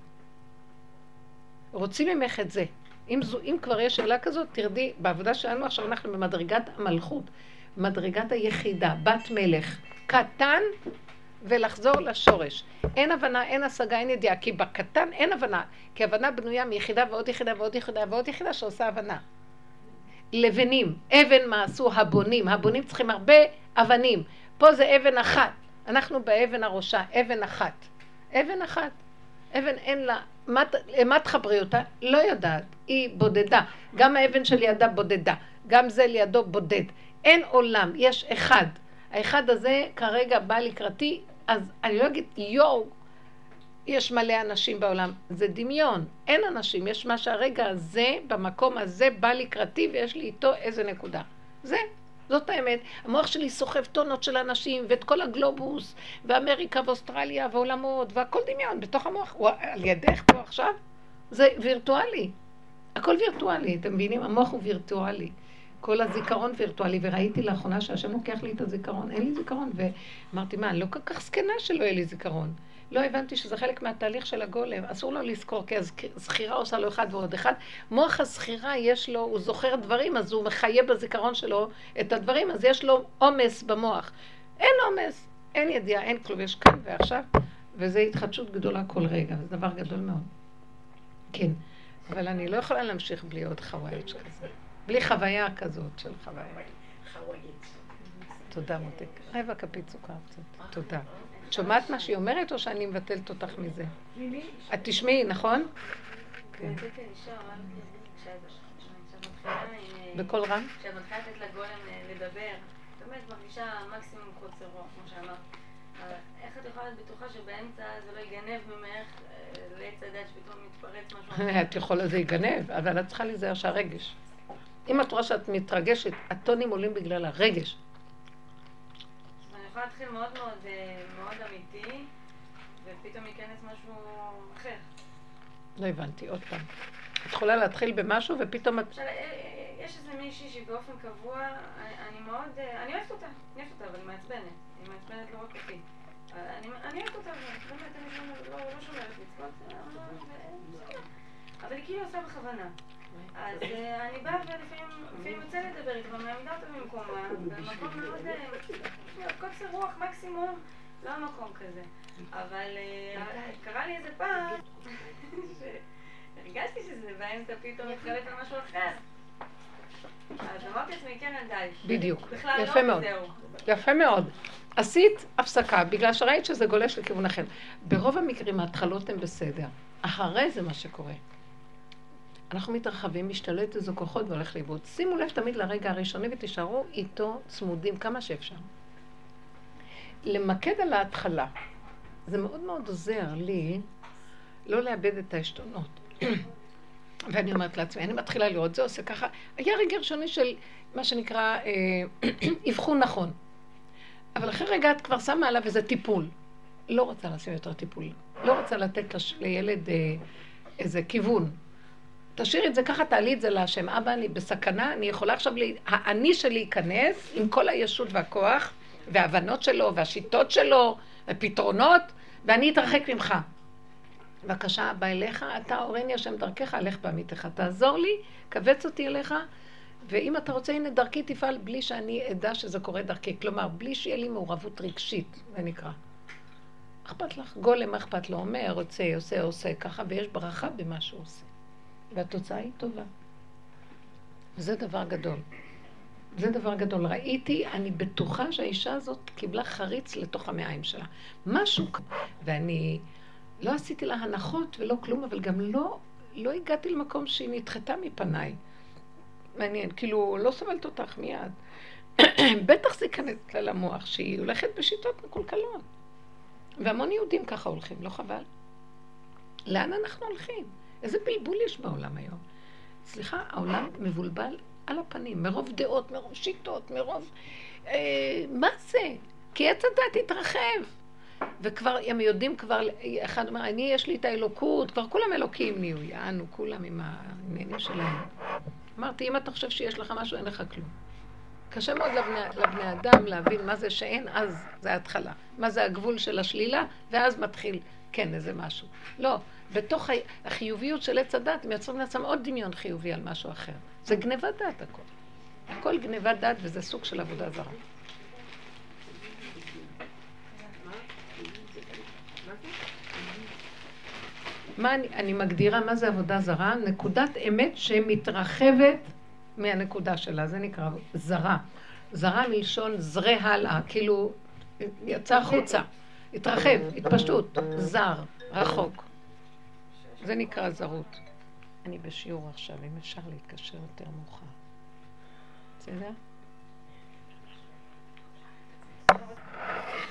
רוצים ממך את זה. אם, זו, אם כבר יש שאלה כזאת, תרדי, בעבודה שלנו עכשיו אנחנו במדרגת המלכות, מדרגת היחידה, בת מלך, קטן ולחזור לשורש. אין הבנה, אין השגה, אין ידיעה, כי בקטן אין הבנה, כי הבנה בנויה מיחידה ועוד יחידה ועוד יחידה ועוד יחידה שעושה הבנה. לבנים, אבן מה עשו הבונים, הבונים צריכים הרבה אבנים, פה זה אבן אחת, אנחנו באבן הראשה, אבן אחת. אבן אחת. אבן אין לה, מה תחברי אותה? לא יודעת, היא בודדה. גם האבן שלידה בודדה, גם זה לידו בודד. אין עולם, יש אחד. האחד הזה כרגע בא לקראתי, אז אני לא אגיד, יואו, יש מלא אנשים בעולם. זה דמיון, אין אנשים, יש מה שהרגע הזה, במקום הזה, בא לקראתי ויש לי איתו איזה נקודה. זה, זאת האמת. המוח שלי סוחב טונות של אנשים, ואת כל הגלובוס, ואמריקה ואוסטרליה ועולמות, והכל דמיון בתוך המוח. הוא על ידך פה עכשיו? זה וירטואלי. הכל וירטואלי, אתם מבינים? המוח הוא וירטואלי. כל הזיכרון וירטואלי, וראיתי לאחרונה שהשם לוקח לי את הזיכרון, אין לי זיכרון, ואמרתי, מה, אני לא כל כך זקנה שלא יהיה לי זיכרון. לא הבנתי שזה חלק מהתהליך של הגולם, אסור לו לזכור, כי הזכירה עושה לו אחד ועוד אחד. מוח הזכירה יש לו, הוא זוכר דברים, אז הוא מחיה בזיכרון שלו את הדברים, אז יש לו עומס במוח. אין עומס, אין ידיעה, אין כלום, יש כאן ועכשיו, וזו התחדשות גדולה כל רגע, זה דבר גדול מאוד. כן, אבל אני לא יכולה להמשיך בלי עוד חווייץ' כזה. בלי חוויה כזאת של חוויה. תודה מותק. רבע כפית סוכר קצת. תודה. את שומעת מה שהיא אומרת או שאני מבטלת אותך מזה? את תשמעי, נכון? כן. בקול רם? כשאת מתחילה לתת לגולם אה, לדבר, את באמת מרגישה מקסימום חוסר רוח, כמו שאמרת. איך את יכולה להיות בטוחה שבאמצע זה לא יגנב ממך אה, לעץ הדת שפתאום מתפרץ משהו? את יכולה, זה יגנב, אבל את צריכה להיזהר שהרגש. אם את רואה שאת מתרגשת, הטונים עולים בגלל הרגש. אני יכולה להתחיל מאוד מאוד, אה, מאוד אמיתי, ופתאום ייכנס משהו אחר. לא הבנתי, עוד פעם. את יכולה להתחיל במשהו ופתאום את... אה, אה, יש איזה מישהי שהיא באופן קבוע, אני מאוד, אני אוהבת אותה, אני אוהבת אותה, אבל היא מעצבנת. היא מעצבנת לא רק אותי. אני אוהבת אותה, באמת, אני לא, לא שומרת מצוות, אבל היא כאילו עושה בכוונה. אז אה, אני באה ולפעמים יוצא לדבר איתך, מעמידה אותה במקומה, במקום מאוד, אה, קוצר רוח מקסימום, לא המקום כזה. אבל אה, קרה לי איזה פעם, שהרגשתי שזה באמצע פתאום מתחלף על משהו אחר. אז אמרתי לעצמי, כן, די. בדיוק. יפה לא, מאוד. יפה מאוד. עשית הפסקה, בגלל שראית שזה גולש לכיוון אחר. ברוב המקרים ההתחלות הן בסדר. אחרי זה מה שקורה. אנחנו מתרחבים, משתלט איזה כוחות והולך לאיבוד. שימו לב תמיד לרגע הראשוני ותישארו איתו צמודים כמה שאפשר. למקד על ההתחלה. זה מאוד מאוד עוזר לי לא לאבד את העשתונות. ואני אומרת לעצמי, אני מתחילה לראות, זה עושה ככה. היה רגע ראשוני של מה שנקרא אה, אבחון נכון. אבל אחרי רגע את כבר שמה עליו איזה טיפול. לא רוצה לשים יותר טיפול. לא רוצה לתת. לילד אה, איזה כיוון. תשאירי את זה ככה, תעלי את זה להשם. אבא, אני בסכנה, אני יכולה עכשיו, לי... האני שלי ייכנס עם כל הישות והכוח, וההבנות שלו, והשיטות שלו, ופתרונות, ואני אתרחק ממך. בבקשה, אבא אליך, אתה הורני השם דרכך, הלך בעמיתך. תעזור לי, כווץ אותי אליך, ואם אתה רוצה, הנה דרכי תפעל בלי שאני אדע שזה קורה דרכי. כלומר, בלי שיהיה לי מעורבות רגשית, זה נקרא. אכפת לך? גולם, אכפת לו? אומר, רוצה, עושה, עושה, ככה, ויש ברכה במה שהוא עושה. והתוצאה היא טובה. וזה דבר גדול. זה דבר גדול. ראיתי, אני בטוחה שהאישה הזאת קיבלה חריץ לתוך המעיים שלה. משהו, ואני לא עשיתי לה הנחות ולא כלום, אבל גם לא, לא הגעתי למקום שהיא נדחתה מפניי. מעניין, כאילו, לא סובלת אותך מיד. בטח זה ייכנס לה למוח, שהיא הולכת בשיטות מקולקלות. והמון יהודים ככה הולכים, לא חבל? לאן אנחנו הולכים? איזה בלבול יש בעולם היום? סליחה, העולם מבולבל על הפנים, מרוב דעות, מרוב שיטות, מרוב... אה, מה זה? כי עץ הדת התרחב. וכבר, הם יודעים כבר, אחד אומר, אני, יש לי את האלוקות, כבר כולם אלוקים נהיו, יענו, כולם עם העניינים שלהם. אמרתי, אם אתה חושב שיש לך משהו, אין לך כלום. קשה מאוד לבני, לבני אדם להבין מה זה שאין, אז זה ההתחלה. מה זה הגבול של השלילה, ואז מתחיל, כן, איזה משהו. לא, בתוך החיוביות של עץ הדת, הם יוצרים לעצמם עוד דמיון חיובי על משהו אחר. זה גניבת דעת הכל. הכל גניבת דעת וזה סוג של עבודה זרה. מה אני, אני מגדירה, מה זה עבודה זרה? נקודת אמת שמתרחבת מהנקודה שלה, זה נקרא זרה. זרה מלשון זרה הלאה, כאילו יצא החוצה, התרחב, התפשטות, זר, רחוק. זה נקרא זרות. אני בשיעור עכשיו, אם אפשר להתקשר יותר מאוחר. בסדר?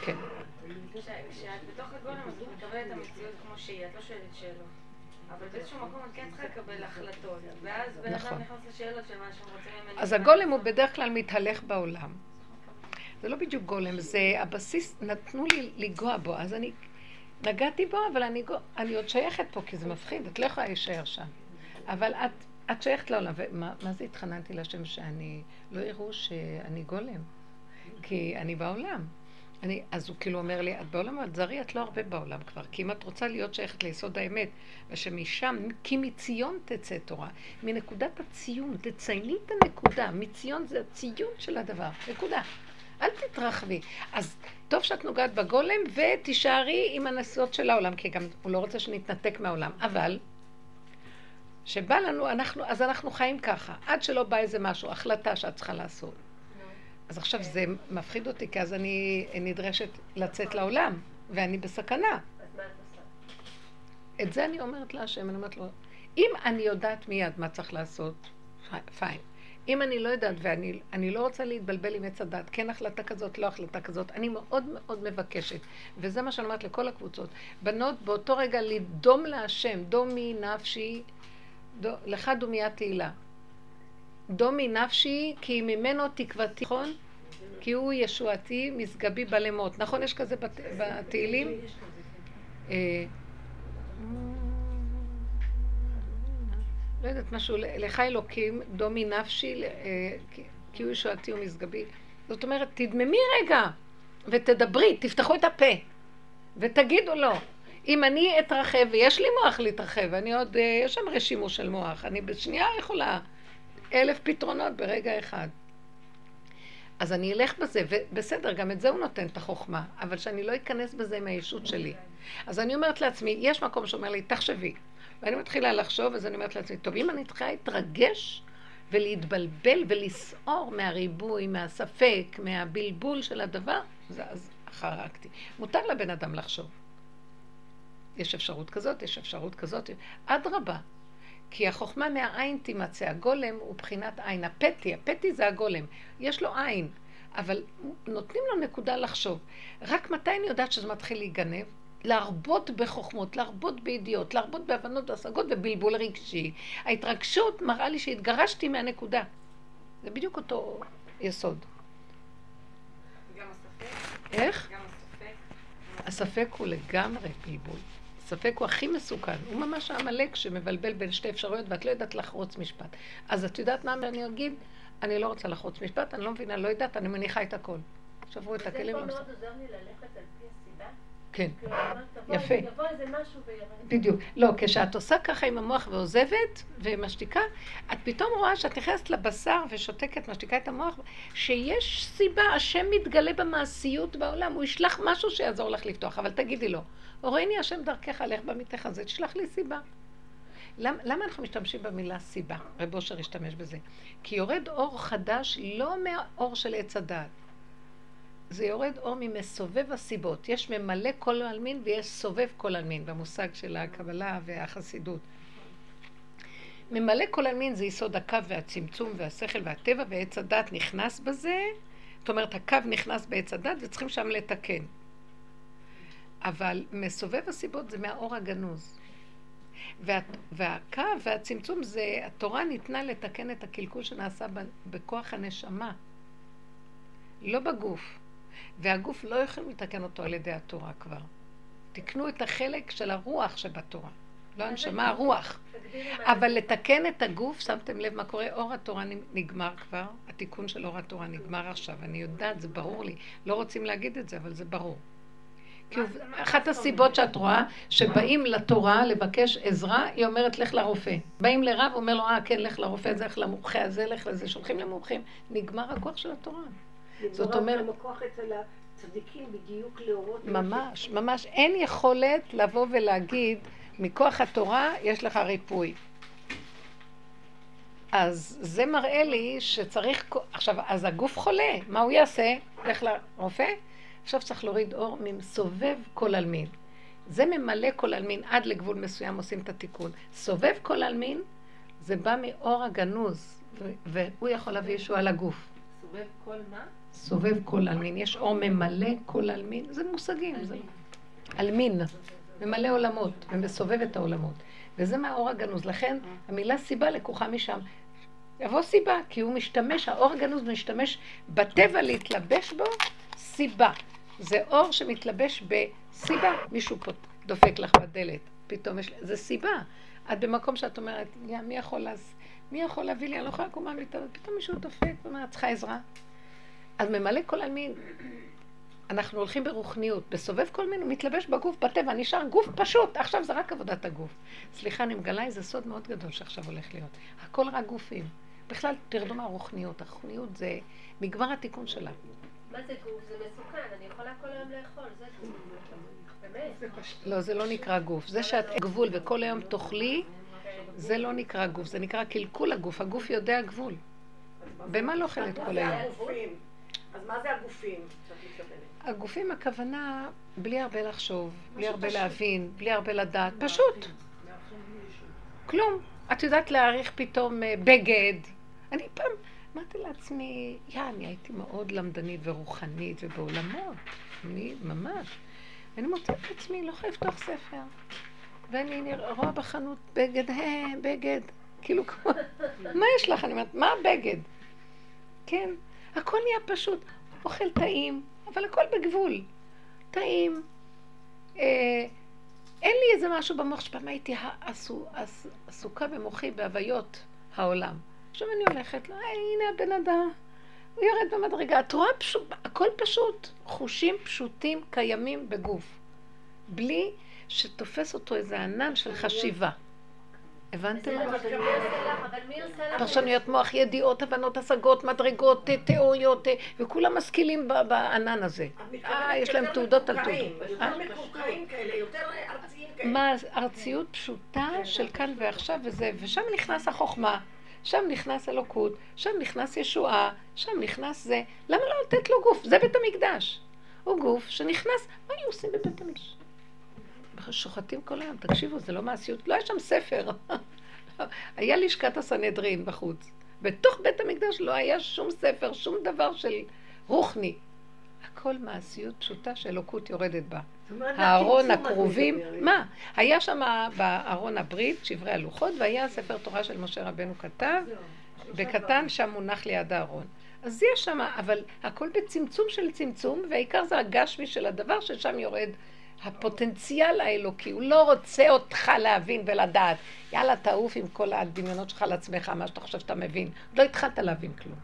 כן. כש- כשאת בתוך הגולם את מקבלת את המציאות כמו שהיא, את לא שואלת שאלות. אבל באיזשהו מקום את כן צריכה לקבל החלטות, ואז בן נכון. אדם נכנס לשאלות של מה שהם רוצים ממני. אז הגולם הוא בדרך כלל מתהלך בעולם. זה לא בדיוק גולם, זה הבסיס, נתנו לי לנגוע בו, אז אני נגעתי בו, אבל אני, אני עוד שייכת פה, כי זה מפחיד, את לא יכולה להישאר שם. אבל את, את שייכת לעולם, ומה מה זה התחננתי להשם שאני, לא יראו שאני גולם, כי אני בעולם. אני, אז הוא כאילו אומר לי, את בעולם, את זרי, את לא הרבה בעולם כבר, כי אם את רוצה להיות שייכת ליסוד האמת, ושמשם, כי מציון תצא תורה, מנקודת הציון, תצייני את הנקודה, מציון זה הציון של הדבר, נקודה. אל תתרחבי. אז טוב שאת נוגעת בגולם, ותישארי עם הנסיעות של העולם, כי גם הוא לא רוצה שנתנתק מהעולם. אבל, שבא לנו, אנחנו, אז אנחנו חיים ככה, עד שלא בא איזה משהו, החלטה שאת צריכה לעשות. אז עכשיו זה מפחיד אותי, כי אז אני נדרשת לצאת לעולם, ואני בסכנה. את זה אני אומרת להשם, אני אומרת לו, אם אני יודעת מיד מה צריך לעשות, פיין. אם אני לא יודעת ואני אני לא רוצה להתבלבל עם עץ הדת, כן החלטה כזאת, לא החלטה כזאת, אני מאוד מאוד מבקשת, וזה מה שאני אומרת לכל הקבוצות, בנות באותו רגע לדום להשם, דומי נפשי, דו, לך דומיה תהילה. דומי נפשי, כי ממנו תקוותי, נכון? כי הוא ישועתי, משגבי בלמות. נכון, יש כזה בת, בתהילים? לא יודעת משהו, לך אלוקים, דומי נפשי, אה, כי- הוא ישועתי ומשגבי. זאת אומרת, תדממי רגע ותדברי, תפתחו את הפה ותגידו לו. אם אני אתרחב, ויש לי מוח להתרחב, אני עוד, אה, יש שם רשימו של מוח, אני בשנייה יכולה אלף פתרונות ברגע אחד. אז אני אלך בזה, ובסדר, גם את זה הוא נותן את החוכמה, אבל שאני לא אכנס בזה עם הישות שלי. אז אני אומרת לעצמי, יש מקום שאומר לי, תחשבי. ואני מתחילה לחשוב, אז אני אומרת לעצמי, טוב, אם אני צריכה להתרגש ולהתבלבל ולסעור מהריבוי, מהספק, מהבלבול של הדבר, זה אז חרקתי. מותר לבן אדם לחשוב. יש אפשרות כזאת, יש אפשרות כזאת, אדרבה. כי החוכמה מהעין תימצא. הגולם הוא בחינת עין. הפתי, הפתי זה הגולם. יש לו עין, אבל נותנים לו נקודה לחשוב. רק מתי אני יודעת שזה מתחיל להיגנב? להרבות בחוכמות, להרבות בידיעות, להרבות בהבנות והשגות ובלבול רגשי. ההתרגשות מראה לי שהתגרשתי מהנקודה. זה בדיוק אותו יסוד. גם הספק. איך? גם הספק. הספק הוא לגמרי בלבול. הספק הוא הכי מסוכן. הוא ממש העמלק שמבלבל בין שתי אפשרויות ואת לא יודעת לחרוץ משפט. אז את יודעת מה אני אגיד? אני לא רוצה לחרוץ משפט, אני לא מבינה, לא יודעת, אני מניחה את הכל. שברו את הכלים. זה פה מאוד עוזר לי ללכת על. כן. יפה. יבוא איזה משהו וירד. בדיוק. לא, כשאת עושה ככה עם המוח ועוזבת ומשתיקה, את פתאום רואה שאת נכנסת לבשר ושותקת, משתיקה את המוח, שיש סיבה, השם מתגלה במעשיות בעולם, הוא ישלח משהו שיעזור לך לפתוח, אבל תגידי לו, הורני השם דרכך, לך במיתך הזה, תשלח לי סיבה. למ, למה אנחנו משתמשים במילה סיבה? רב אושר השתמש בזה. כי יורד אור חדש לא מהאור של עץ הדעת. זה יורד אור ממסובב הסיבות. יש ממלא כל עלמין ויש סובב כל עלמין, במושג של הקבלה והחסידות. ממלא כל עלמין זה יסוד הקו והצמצום והשכל והטבע, ועץ הדת נכנס בזה. זאת אומרת, הקו נכנס בעץ הדת וצריכים שם לתקן. אבל מסובב הסיבות זה מהאור הגנוז. וה, והקו והצמצום זה, התורה ניתנה לתקן את הקלקול שנעשה ב- בכוח הנשמה, לא בגוף. והגוף לא יכולים לתקן אותו על ידי התורה כבר. תקנו את החלק של הרוח שבתורה. לא הנשמה, הרוח. אבל לתקן את הגוף, שמתם לב מה קורה? אור התורה נגמר כבר, התיקון של אור התורה נגמר עכשיו. אני יודעת, זה ברור לי. לא רוצים להגיד את זה, אבל זה ברור. כי אחת הסיבות שאת רואה, שבאים לתורה לבקש עזרה, היא אומרת לך לרופא. באים לרב, אומר לו, אה, כן, לך לרופא, זה לך למומחה הזה, לך לזה, שולחים למומחים. נגמר הכוח של התורה. זאת אומרת- גם הכוח אצל הצדיקים בדיוק להורות. ממש, ממש. אין יכולת לבוא ולהגיד, מכוח התורה יש לך ריפוי. אז זה מראה לי שצריך... עכשיו, אז הגוף חולה, מה הוא יעשה? לך לרופא? עכשיו צריך להוריד אור מסובב כל עלמין. זה ממלא כל עלמין, עד לגבול מסוים עושים את התיקון. סובב כל עלמין, זה בא מאור הגנוז, והוא יכול להביא ישועה לגוף. סובב כל מה? סובב כל עלמין. יש אור ממלא כל עלמין, זה מושגים. זה... עלמין, ממלא עולמות, ומסובב את העולמות. וזה מהאור הגנוז. לכן המילה סיבה לקוחה משם. יבוא סיבה, כי הוא משתמש, האור הגנוז משתמש בטבע להתלבש בו סיבה. זה אור שמתלבש בסיבה. מישהו פה דופק לך בדלת, פתאום יש... זה סיבה. את במקום שאת אומרת, יא, מי יכול. מי יכול להביא לי? אני לא יכולה לקום מהמיטה, פתאום מישהו דופק ואומר, את צריכה עזרה? אז ממלא כל עלמין. אנחנו הולכים ברוחניות, בסובב כל מין, הוא מתלבש בגוף, בטבע, נשאר גוף פשוט, עכשיו זה רק עבודת הגוף. סליחה, אני מגלה איזה סוד מאוד גדול שעכשיו הולך להיות. הכל רק גופים. בכלל, תרדו מהרוחניות. הרוחניות זה מגמר התיקון שלה. מה זה גוף? זה מסוכן, אני יכולה כל היום לאכול, זה גוף. באמת. לא, זה לא נקרא גוף. זה שאת גבול וכל היום תאכלי, זה לא נקרא גוף, זה נקרא קלקול הגוף. הגוף יודע גבול. במה לא אוכלת כל היום? אז מה זה הגופים שאת מתכוונת? הגופים הכוונה בלי הרבה לחשוב, בלי הרבה להבין, בלי הרבה לדעת, פשוט. כלום. את יודעת להעריך פתאום אה, בגד. אני פעם אמרתי לעצמי, יא, אני הייתי מאוד למדנית ורוחנית ובעולמות. אני ממש. ואני מוצאת את עצמי, לא יכולה לפתוח ספר. ואני רואה בחנות בגד, בגד. כאילו מה יש לך? אני אומרת, מה הבגד? כן, הכל נהיה פשוט. אוכל טעים, אבל הכל בגבול. טעים. אה, אין לי איזה משהו במוח שפעם הייתי עסו, עס, עסוקה במוחי בהוויות העולם. עכשיו אני הולכת, לא, הנה הבן אדם, הוא יורד במדרגה. את רואה פשוט, הכל פשוט. חושים פשוטים קיימים בגוף. בלי שתופס אותו איזה ענן של חשיבה. הבנתם? פרשנויות מוח, ידיעות, הבנות, השגות, מדרגות, תיאוריות, וכולם משכילים ב- בענן הזה. אה, יש להם תעודות על תעודות. אה? יותר מקורקעים כאלה, יותר ארציים כאלה. מה, ארציות פשוטה של כאן ועכשיו וזה, ושם נכנס החוכמה. שם נכנס אלוקות, שם נכנס ישועה, שם נכנס זה. למה לא לתת לו גוף? זה בית המקדש. הוא גוף שנכנס, מה היו עושים בבית המקדש? שוחטים כל היום, תקשיבו, זה לא מעשיות, לא היה שם ספר. היה לשכת הסנהדרין בחוץ. בתוך בית המקדש לא היה שום ספר, שום דבר של רוחני. הכל מעשיות פשוטה שאלוקות יורדת בה. הארון הקרובים, מה? היה שם בארון הברית, שברי הלוחות, והיה ספר תורה של משה רבנו כתב, בקטן שם מונח ליד הארון. אז יש שם, אבל הכל בצמצום של צמצום, והעיקר זה הגשמי של הדבר ששם יורד הפוטנציאל האלוקי. הוא לא רוצה אותך להבין ולדעת. יאללה, תעוף עם כל הדמיונות שלך לעצמך, מה שאתה חושב שאתה מבין. לא התחלת להבין כלום.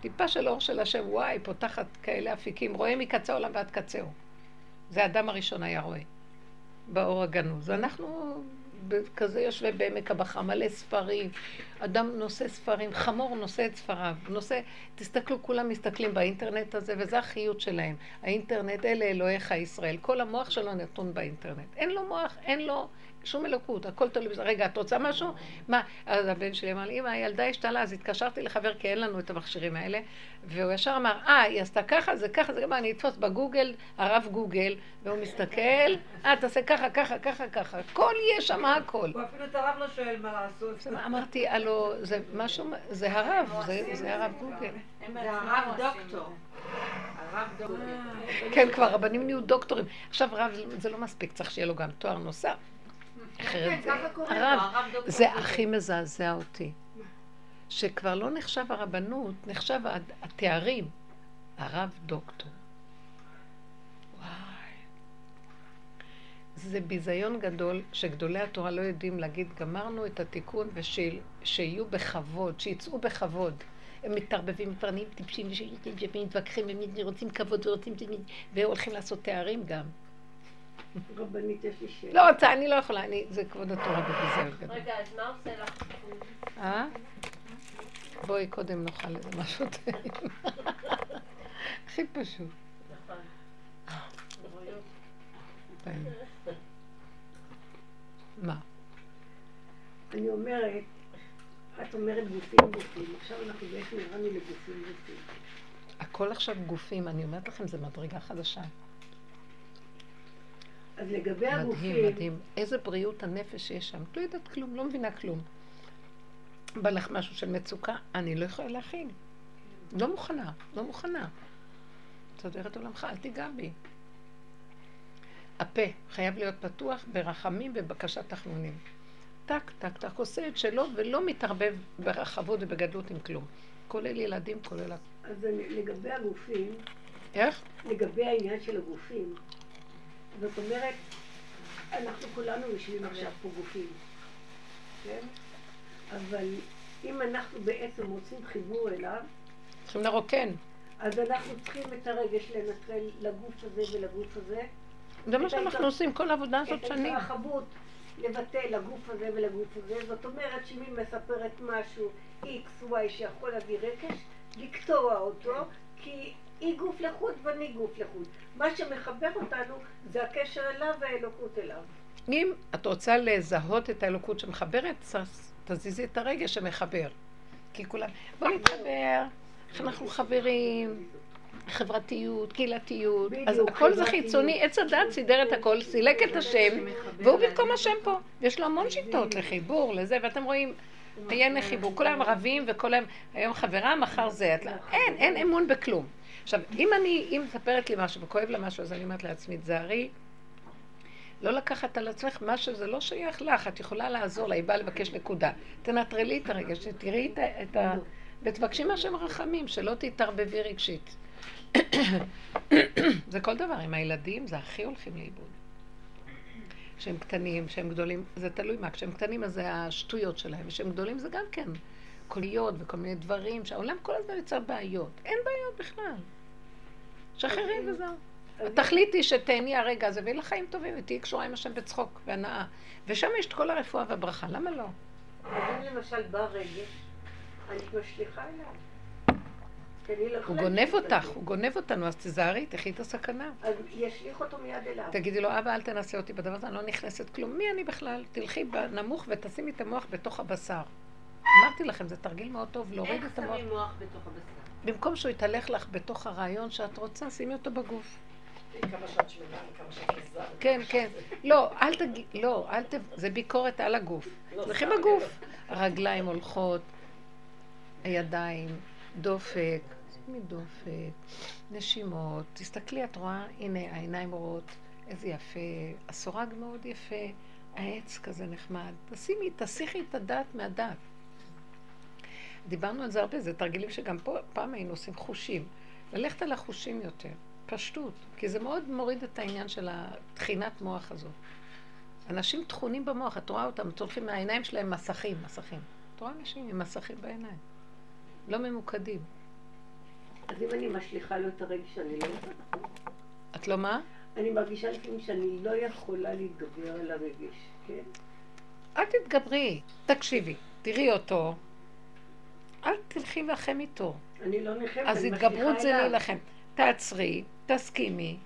טיפה של אור של השם, וואי, פותחת כאלה אפיקים, רואה מקצה עולם ועד קצהו. זה האדם הראשון היה רואה, באור הגנוז. אנחנו כזה יושבי בעמק הבכה, מלא ספרים, אדם נושא ספרים, חמור נושא את ספריו, נושא, תסתכלו, כולם מסתכלים באינטרנט הזה, וזה החיות שלהם. האינטרנט, אלה אלוהיך ישראל. כל המוח שלו נתון באינטרנט. אין לו מוח, אין לו שום אלוקות, הכל תלוי בזה. רגע, את רוצה משהו? מה? אז הבן שלי אמר לי, אמא, הילדה השתלה, אז התקשרתי לחבר, כי אין לנו את המכשירים האלה, והוא ישר אמר, אה, היא עשתה ככה, זה ככה, זה ככה, אני אתפוס בגוגל, הרב גוגל, והוא מסתכל, אה, תעשה ככה, ככה, ככה, ככה, הכל יש שם, הכל. הוא אפילו את הרב לא שואל מה לעשות. אמרתי, הלו, זה משהו, זה הרב, זה הרב גוגל. זה הרב דוקטור. הרב דוקטור. כן, כבר רבנים נהיו דוקטורים. עכשיו רב זה לא מספיק, צריך שיהיה לו גם תואר נוסף. אחרת זה, הרב, זה הכי מזעזע אותי. שכבר לא נחשב הרבנות, נחשב התארים. הרב דוקטור. וואי. זה ביזיון גדול שגדולי התורה לא יודעים להגיד, גמרנו את התיקון ושיהיו בכבוד, שיצאו בכבוד. הם מתערבבים, מתפרנים טיפשים, ומתווכחים, ורוצים כבוד, ורוצים... והולכים לעשות תארים גם. רבנית, יש לי שאלה. לא רוצה, אני לא יכולה, אני, זה כבוד התורה גדול. רגע, אז מה עושה לך? אה? בואי קודם נאכל איזה משהו טעים. הכי פשוט. מה? אני אומרת, את אומרת גופים גופים, עכשיו אנחנו בעצם הרמנו לגופים גופים. הכל עכשיו גופים, אני אומרת לכם, זה מדרגה חדשה. אז לגבי הגופים... מדהים, מדהים. איזה בריאות הנפש יש שם. לא יודעת כלום, לא מבינה כלום. בא לך משהו של מצוקה, אני לא יכולה להכין. לא מוכנה, לא מוכנה. תסדר את עולמך, אל תיגע בי. הפה חייב להיות פתוח ברחמים ובבקשת תחנונים. טק, טק, טק, עושה את שלו ולא מתערבב ברחבות ובגדלות עם כלום. כולל ילדים, כולל... אז לגבי הגופים... איך? לגבי העניין של הגופים. זאת אומרת, אנחנו כולנו יושבים עכשיו פה גופים, כן? אבל אם אנחנו בעצם רוצים חיבור אליו... צריכים לרוקן. אז אנחנו צריכים את הרגש לנטרל לגוף הזה ולגוף הזה. זה מה שאנחנו עושים, כל העבודה הזאת שנים. את ההתרחבות לבטא לגוף הזה ולגוף הזה. זאת אומרת היא מספרת משהו X, Y שיכול להביא רגש, לקטוע אותו, כי היא גוף לחוד ואני גוף לחוד. מה שמחבר אותנו זה הקשר אליו והאלוקות אליו. אם את רוצה לזהות את האלוקות שמחברת, תזיזי את הרגש שמחבר. כי כולם, בוא נתחבר, איך אנחנו חברים, חברתיות, קהילתיות. אז הכל זה חיצוני, עץ הדת סידר את הכל, סילק את השם, והוא במקום השם פה. יש לו המון שיטות לחיבור, לזה, ואתם רואים, עיין לחיבור, כולם רבים וכל היום, היום חברה, מחר זה. אין, אין אמון בכלום. עכשיו, אם אני, אם מספרת לי משהו וכואב לה משהו, אז אני אומרת לעצמי, תזהרי, לא לקחת על עצמך משהו, זה לא שייך לך, את יכולה לעזור לה, היא באה לבקש נקודה. תנטרלי את הרגש, תראי את ה... ותבקשי מהשם רחמים, שלא תתערבבי רגשית. זה כל דבר, עם הילדים זה הכי הולכים לאיבוד. כשהם קטנים, כשהם גדולים, זה תלוי מה, כשהם קטנים אז זה השטויות שלהם, כשהם גדולים זה גם כן קוליות וכל מיני דברים, שהעולם כל הזמן יוצר בעיות. אין בעיות בכלל. שחררי וזהו. התכלית היא שתהני הרגע הזה, ויהיה לך חיים טובים, ותהיי קשורה עם השם בצחוק והנאה. ושם יש את כל הרפואה והברכה, למה לא? אם למשל בא רגש, אני משליכה אליו. לא הוא גונב אותך, הוא גונב אותנו, אז תזהרי, תחי את הסכנה. אז ישליך אותו מיד אליו. תגידי לו, אבא, אל תנסה אותי בדבר הזה, אני לא נכנסת כלום. מי אני בכלל? תלכי נמוך ותשימי את המוח בתוך הבשר. אמרתי לכם, זה תרגיל מאוד טוב להוריד איך את המוח. שמים מוח בתוך הבשר? במקום שהוא יתהלך לך בתוך הרעיון שאת רוצה, שימי אותו בגוף. כן, כן. לא, אל תגיד, לא, אל ת... זה ביקורת על הגוף. לא, תלכי סתם, בגוף. הרגליים הולכות, הידיים, דופק, שימי דופק, נשימות. תסתכלי, את רואה, הנה, העיניים רואות, איזה יפה, הסורג מאוד יפה, העץ כזה נחמד. תשימי, תסיכי את הדעת מהדעת. דיברנו על זה הרבה, זה תרגילים שגם פה, פעם היינו עושים חושים. ללכת על החושים יותר, פשטות, כי זה מאוד מוריד את העניין של התחינת מוח הזאת. אנשים טחונים במוח, את רואה אותם, צולחים מהעיניים שלהם מסכים, מסכים. את רואה אנשים עם מסכים בעיניים, לא ממוקדים. אז אם אני משליכה לו את הרגש, אני לא יודעת. את לא מה? אני מרגישה לפעמים שאני לא יכולה להתגבר על הרגש, כן? אל תתגברי, תקשיבי, תראי אותו, אל תלכי לכם איתו. אני לא נלחמת, אז התגברות זה. להילחם. תעצרי, תסכימי.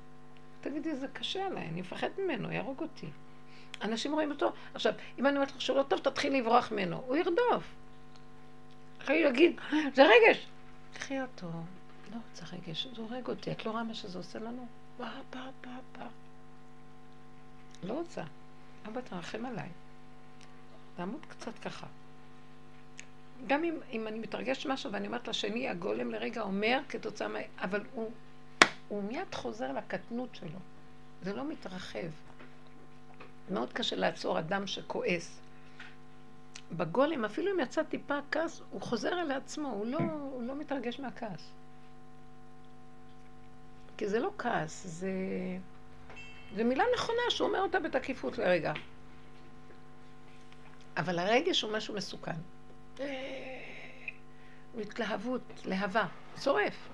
תגידי, זה קשה עליי, אני מפחד ממנו, יהרוג אותי. אנשים רואים אותו. עכשיו, אם אני אומרת לך שהוא לא טוב, תתחיל לברוח ממנו. הוא ירדוף. אחרי להגיד, זה רגש. קחי אותו. לא רוצה רגש, זה הורג אותי. את לא רואה מה שזה עושה לנו? בא, בא, בא, בא. לא רוצה. אבא, תרחם עליי. תעמוד קצת ככה. גם אם, אם אני מתרגשת משהו ואני אומרת לשני, הגולם לרגע אומר כתוצאה מה... אבל הוא, הוא מיד חוזר לקטנות שלו. זה לא מתרחב. מאוד קשה לעצור אדם שכועס. בגולם, אפילו אם יצא טיפה כעס, הוא חוזר אל עצמו, הוא לא, הוא לא מתרגש מהכעס. כי זה לא כעס, זה... זו מילה נכונה שהוא אומר אותה בתקיפות לרגע. אבל הרגש הוא משהו מסוכן. אה, התלהבות, להבה, שורף.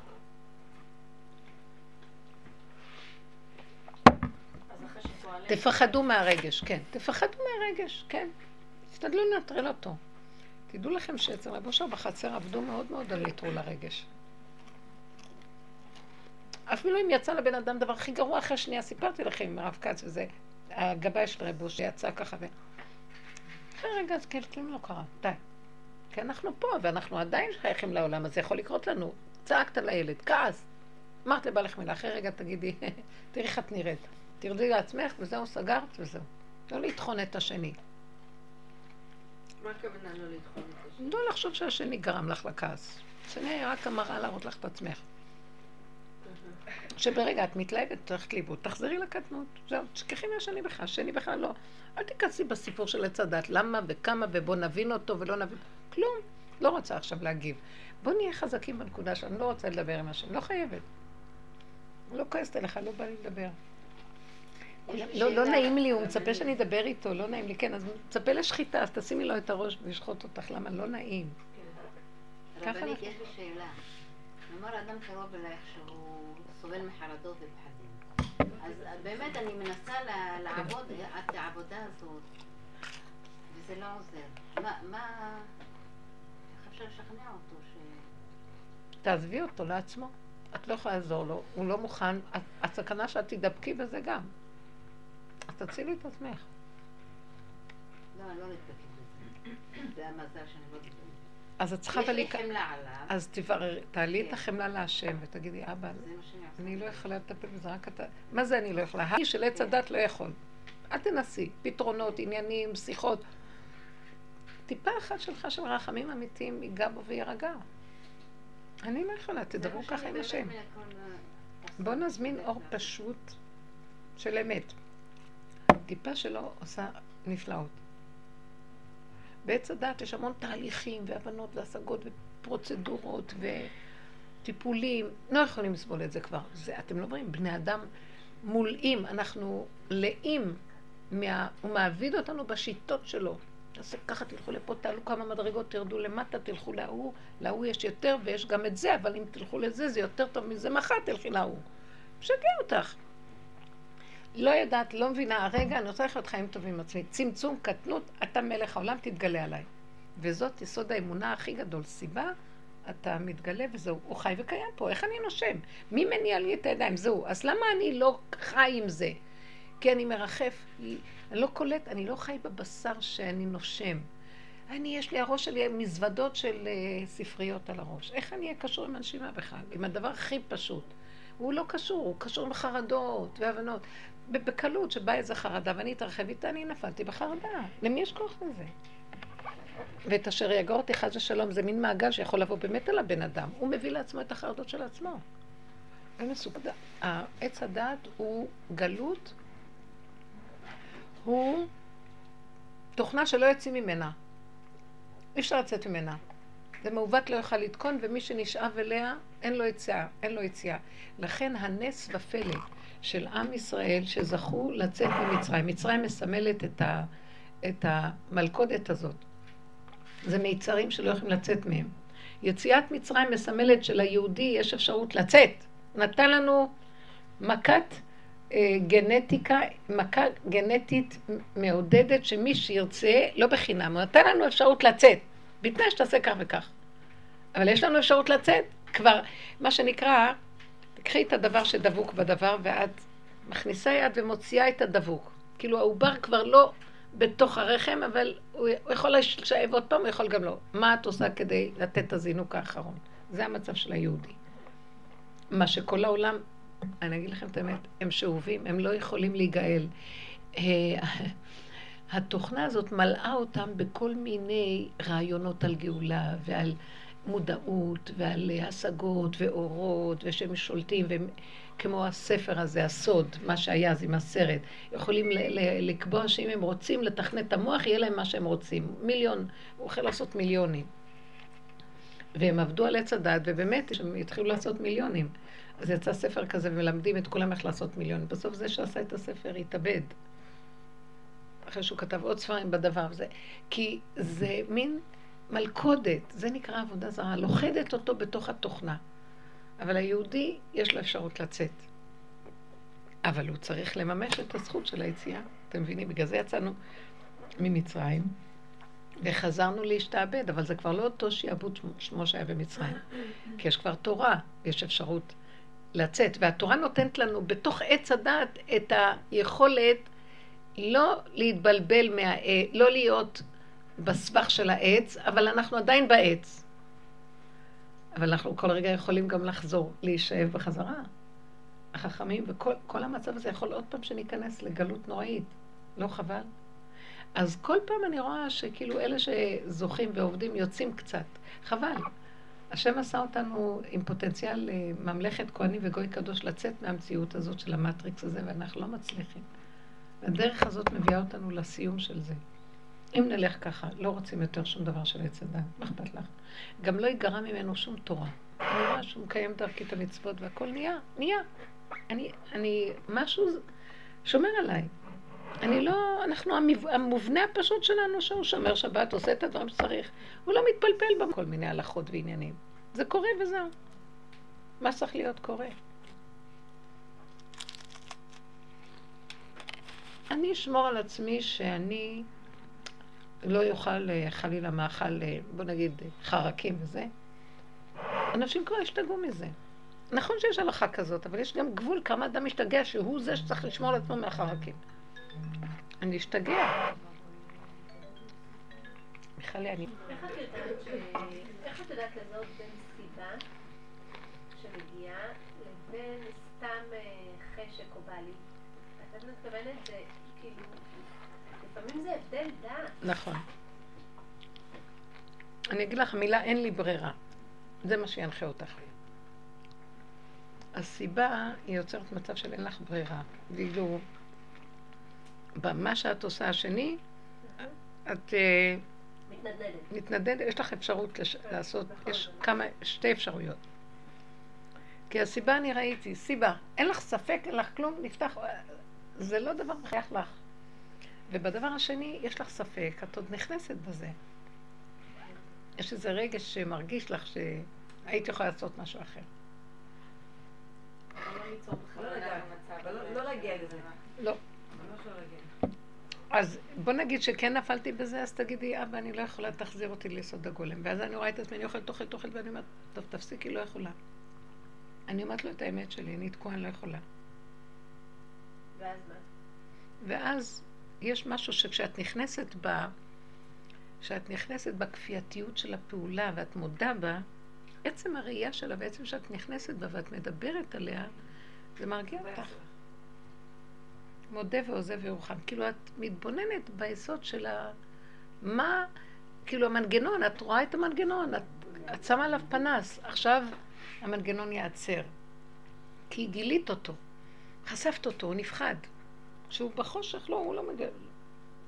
תפחדו מהרגש, כן. תפחדו מהרגש, כן. תשתדלו לנטרל אותו. תדעו לכם שאצל רב אושר בחצר עבדו מאוד מאוד על נטרול הרגש. אפילו אם יצא לבן אדם דבר הכי גרוע אחרי שנייה, סיפרתי לכם עם הרב כץ וזה, הגבאי של רב אושר יצא ככה ו... אחרי רגע אז כאילו כלום לא קרה, די. כי אנחנו פה ואנחנו עדיין שייכים לעולם הזה, יכול לקרות לנו. צעקת לילד, כעס. אמרת לבעלך מילה, אחרי רגע תגידי, תראי איך את נראית. תרדי לעצמך וזהו, סגרת וזהו. לא לטחון את השני. מה הכוונה לא לטחון את השני? לא לחשוב שהשני גרם לך לכעס. השני רק המראה להראות לך את עצמך. שברגע את מתלהבת, הולכת לאיבוד, תחזרי לקטנות. זהו, תשכחי מהשני בכלל, השני בכלל לא. אל תיכנסי בסיפור של עץ הדת, למה וכמה ובוא נבין אותו ולא נבין. כלום. לא רוצה עכשיו להגיב. בוא נהיה חזקים בנקודה שאני לא רוצה לדבר עם השני, לא חייבת. לא כועסת עליך, לא בא לי לדבר. לא, לא נעים לי, הוא מצפה שאני אדבר איתו, לא נעים לי, כן, אז מצפה לשחיטה, אז תשימי לו את הראש וישחוט אותך, למה? לא נעים. ככה רבנית, יש לי שאלה. נאמר אדם קרוב אלייך שהוא סובל מחרדות ופחדים. אז באמת אני מנסה לעבוד את העבודה הזאת, וזה לא עוזר. מה, מה... איך אפשר לשכנע אותו ש... תעזבי אותו לעצמו. את לא יכולה לעזור לו, הוא לא מוכן, הסכנה שאת תדבקי בזה גם. אז תצילי את עצמך. לא, אני לא נדבקת בזה. זה המזל שאני לא נדבקת. אז את צריכה יש. לי חמלה עליו, אז תבררי, תעלי את כן. החמלה להשם ותגידי, אבא. אני לא יכולה לטפל בזה, רק אתה... מה זה אני לא יכולה? האיש של עץ הדת לא יכול. אל תנסי. פתרונות, עניינים, שיחות. טיפה אחת שלך של רחמים אמיתיים ייגע בו ויירגע. אני לא יכולה, תדברו ככה עם השם. בואו נזמין אור. פשוט של אמת. טיפה שלו עושה נפלאות. בעץ הדת יש המון תהליכים והבנות והשגות ופרוצדורות וטיפולים. לא יכולים לסבול את זה כבר. זה, אתם לא רואים, בני אדם מולאים, אנחנו לאים, מה, הוא מעביד אותנו בשיטות שלו. תעשה ככה, תלכו לפה, תעלו כמה מדרגות, תרדו למטה, תלכו להוא, להוא יש יותר ויש גם את זה, אבל אם תלכו לזה, זה יותר טוב מזה, מחר תלכי להוא. משגע אותך. לא יודעת, לא מבינה, רגע, אני רוצה לחיות חיים טובים עם עצמי. צמצום, קטנות, אתה מלך העולם, תתגלה עליי. וזאת יסוד האמונה הכי גדול. סיבה, אתה מתגלה וזהו. הוא חי וקיים פה, איך אני נושם? מי מניע לי את הידיים? זהו. אז למה אני לא חי עם זה? כי אני מרחף, אני לא קולט, אני לא חי בבשר שאני נושם. אני, יש לי, הראש שלי מזוודות של uh, ספריות על הראש. איך אני אהיה קשור עם הנשימה בכלל? עם הדבר הכי פשוט. הוא לא קשור, הוא קשור עם חרדות והבנות. בקלות שבאה איזה חרדה ואני אתרחב איתה, אני נפלתי בחרדה. למי יש כוח לזה? ואת אשר יגור אותי חס ושלום, זה מין מעגל שיכול לבוא באמת על הבן אדם. הוא מביא לעצמו את החרדות של עצמו. עץ הדעת הוא גלות, הוא תוכנה שלא יוצאים ממנה. אי אפשר לצאת ממנה. זה מעוות לא יוכל לתקון, ומי שנשאב אליה, אין לו יציאה, אין לו יציאה. לכן הנס ופלא של עם ישראל שזכו לצאת ממצרים. מצרים מסמלת את, ה, את המלכודת הזאת. זה מיצרים שלא יכולים לצאת מהם. יציאת מצרים מסמלת שליהודי יש אפשרות לצאת. נתן לנו מכת אה, גנטיקה, מכה גנטית מעודדת שמי שירצה, לא בחינם, הוא נתן לנו אפשרות לצאת, בתנאי שתעשה כך וכך. אבל יש לנו אפשרות לצאת. כבר, מה שנקרא, תקחי את הדבר שדבוק בדבר ואת מכניסה יד ומוציאה את הדבוק. כאילו העובר כבר לא בתוך הרחם, אבל הוא יכול לשאב עוד פעם, הוא יכול גם לא. מה את עושה כדי לתת את הזינוק האחרון? זה המצב של היהודי. מה שכל העולם, אני אגיד לכם את האמת, הם שאובים, הם לא יכולים להיגאל. אה, התוכנה הזאת מלאה אותם בכל מיני רעיונות על גאולה ועל מודעות ועל השגות ואורות ושהם שולטים והם כמו הספר הזה, הסוד, מה שהיה אז עם הסרט, יכולים לקבוע שאם הם רוצים לתכנת את המוח, יהיה להם מה שהם רוצים. מיליון, הוא יכול לעשות מיליונים. והם עבדו על עץ הדת, ובאמת, הם התחילו לעשות מיליונים. אז יצא ספר כזה, ומלמדים את כולם איך לעשות מיליונים. בסוף זה שעשה את הספר התאבד. אחרי שהוא כתב עוד ספרים בדבר הזה. כי זה מין מלכודת, זה נקרא עבודה זרה, לוכדת אותו בתוך התוכנה. אבל היהודי, יש לו אפשרות לצאת. אבל הוא צריך לממש את הזכות של היציאה. אתם מבינים? בגלל זה יצאנו ממצרים, וחזרנו להשתעבד, אבל זה כבר לא אותו שיעבוד שמו שהיה במצרים. כי יש כבר תורה, יש אפשרות לצאת. והתורה נותנת לנו בתוך עץ הדת את היכולת לא להתבלבל, מה... לא להיות בסבך של העץ, אבל אנחנו עדיין בעץ. אבל אנחנו כל רגע יכולים גם לחזור, להישאב בחזרה. החכמים, וכל המצב הזה יכול עוד פעם שניכנס לגלות נוראית. לא חבל? אז כל פעם אני רואה שכאילו אלה שזוכים ועובדים יוצאים קצת. חבל. השם עשה אותנו עם פוטנציאל אה, ממלכת כהנים וגוי קדוש לצאת מהמציאות הזאת של המטריקס הזה, ואנחנו לא מצליחים. הדרך הזאת מביאה אותנו לסיום של זה. אם נלך ככה, לא רוצים יותר שום דבר של עץ הדת, מה אכפת לך? גם לא ייגרע ממנו שום תורה. אני רואה שהוא מקיים דרכי את המצוות והכל נהיה, נהיה. אני, אני, משהו שומר עליי. אני לא, אנחנו, המובנה הפשוט שלנו שהוא שומר שבת, עושה את הדברים שצריך. הוא לא מתפלפל בכל מיני הלכות ועניינים. זה קורה וזהו. מה צריך להיות קורה? אני אשמור על עצמי שאני לא יאכל אה, חלילה מאכל, אה, בוא נגיד, חרקים וזה. אנשים כבר השתגעו מזה. נכון שיש הלכה כזאת, אבל יש גם גבול כמה אדם משתגע שהוא זה שצריך לשמור על עצמו מהחרקים. אני אשתגע. מיכלי, אני... איך את יודעת לזהות בין סיבה שמגיעה לבין סתם אה, חשק או בעלי? את מתכוונת. לפעמים זה הבדל דעת. נכון. אני אגיד לך, המילה אין לי ברירה. זה מה שינחה אותך. הסיבה היא יוצרת מצב של אין לך ברירה. ואילו במה שאת עושה השני, את אה, מתנדנדת. מתנדנדת, יש לך אפשרות לש... לעשות, יש כמה, שתי אפשרויות. כי הסיבה אני ראיתי, סיבה, אין לך ספק, אין לך כלום, נפתח, זה לא דבר מחייך לך. ובדבר השני, יש לך ספק, את עוד נכנסת בזה. יש איזה רגש שמרגיש לך שהיית יכולה לעשות משהו אחר. לא להגיע לזה. לא. אז בוא נגיד שכן נפלתי בזה, אז תגידי, אבא, אני לא יכולה, תחזיר אותי ליסוד הגולם. ואז אני רואה את עצמי, אני אוכלת, אוכלת, אוכלת, ואני אומרת, טוב, תפסיקי, לא יכולה. אני אומרת לו את האמת שלי, אני תקועה, אני לא יכולה. ואז מה? ואז יש משהו שכשאת נכנסת ב... שאת נכנסת בכפייתיות של הפעולה ואת מודה בה, עצם הראייה שלה ועצם שאת נכנסת בה ואת מדברת עליה, זה מרגיע אותך. מודה ועוזב ירוחם. כאילו את מתבוננת ביסוד של ה... מה, כאילו המנגנון, את רואה את המנגנון, את, את שמה עליו פנס, עכשיו המנגנון ייעצר. כי גילית אותו, חשפת אותו, הוא נפחד. כשהוא בחושך, לא, הוא לא מגלה.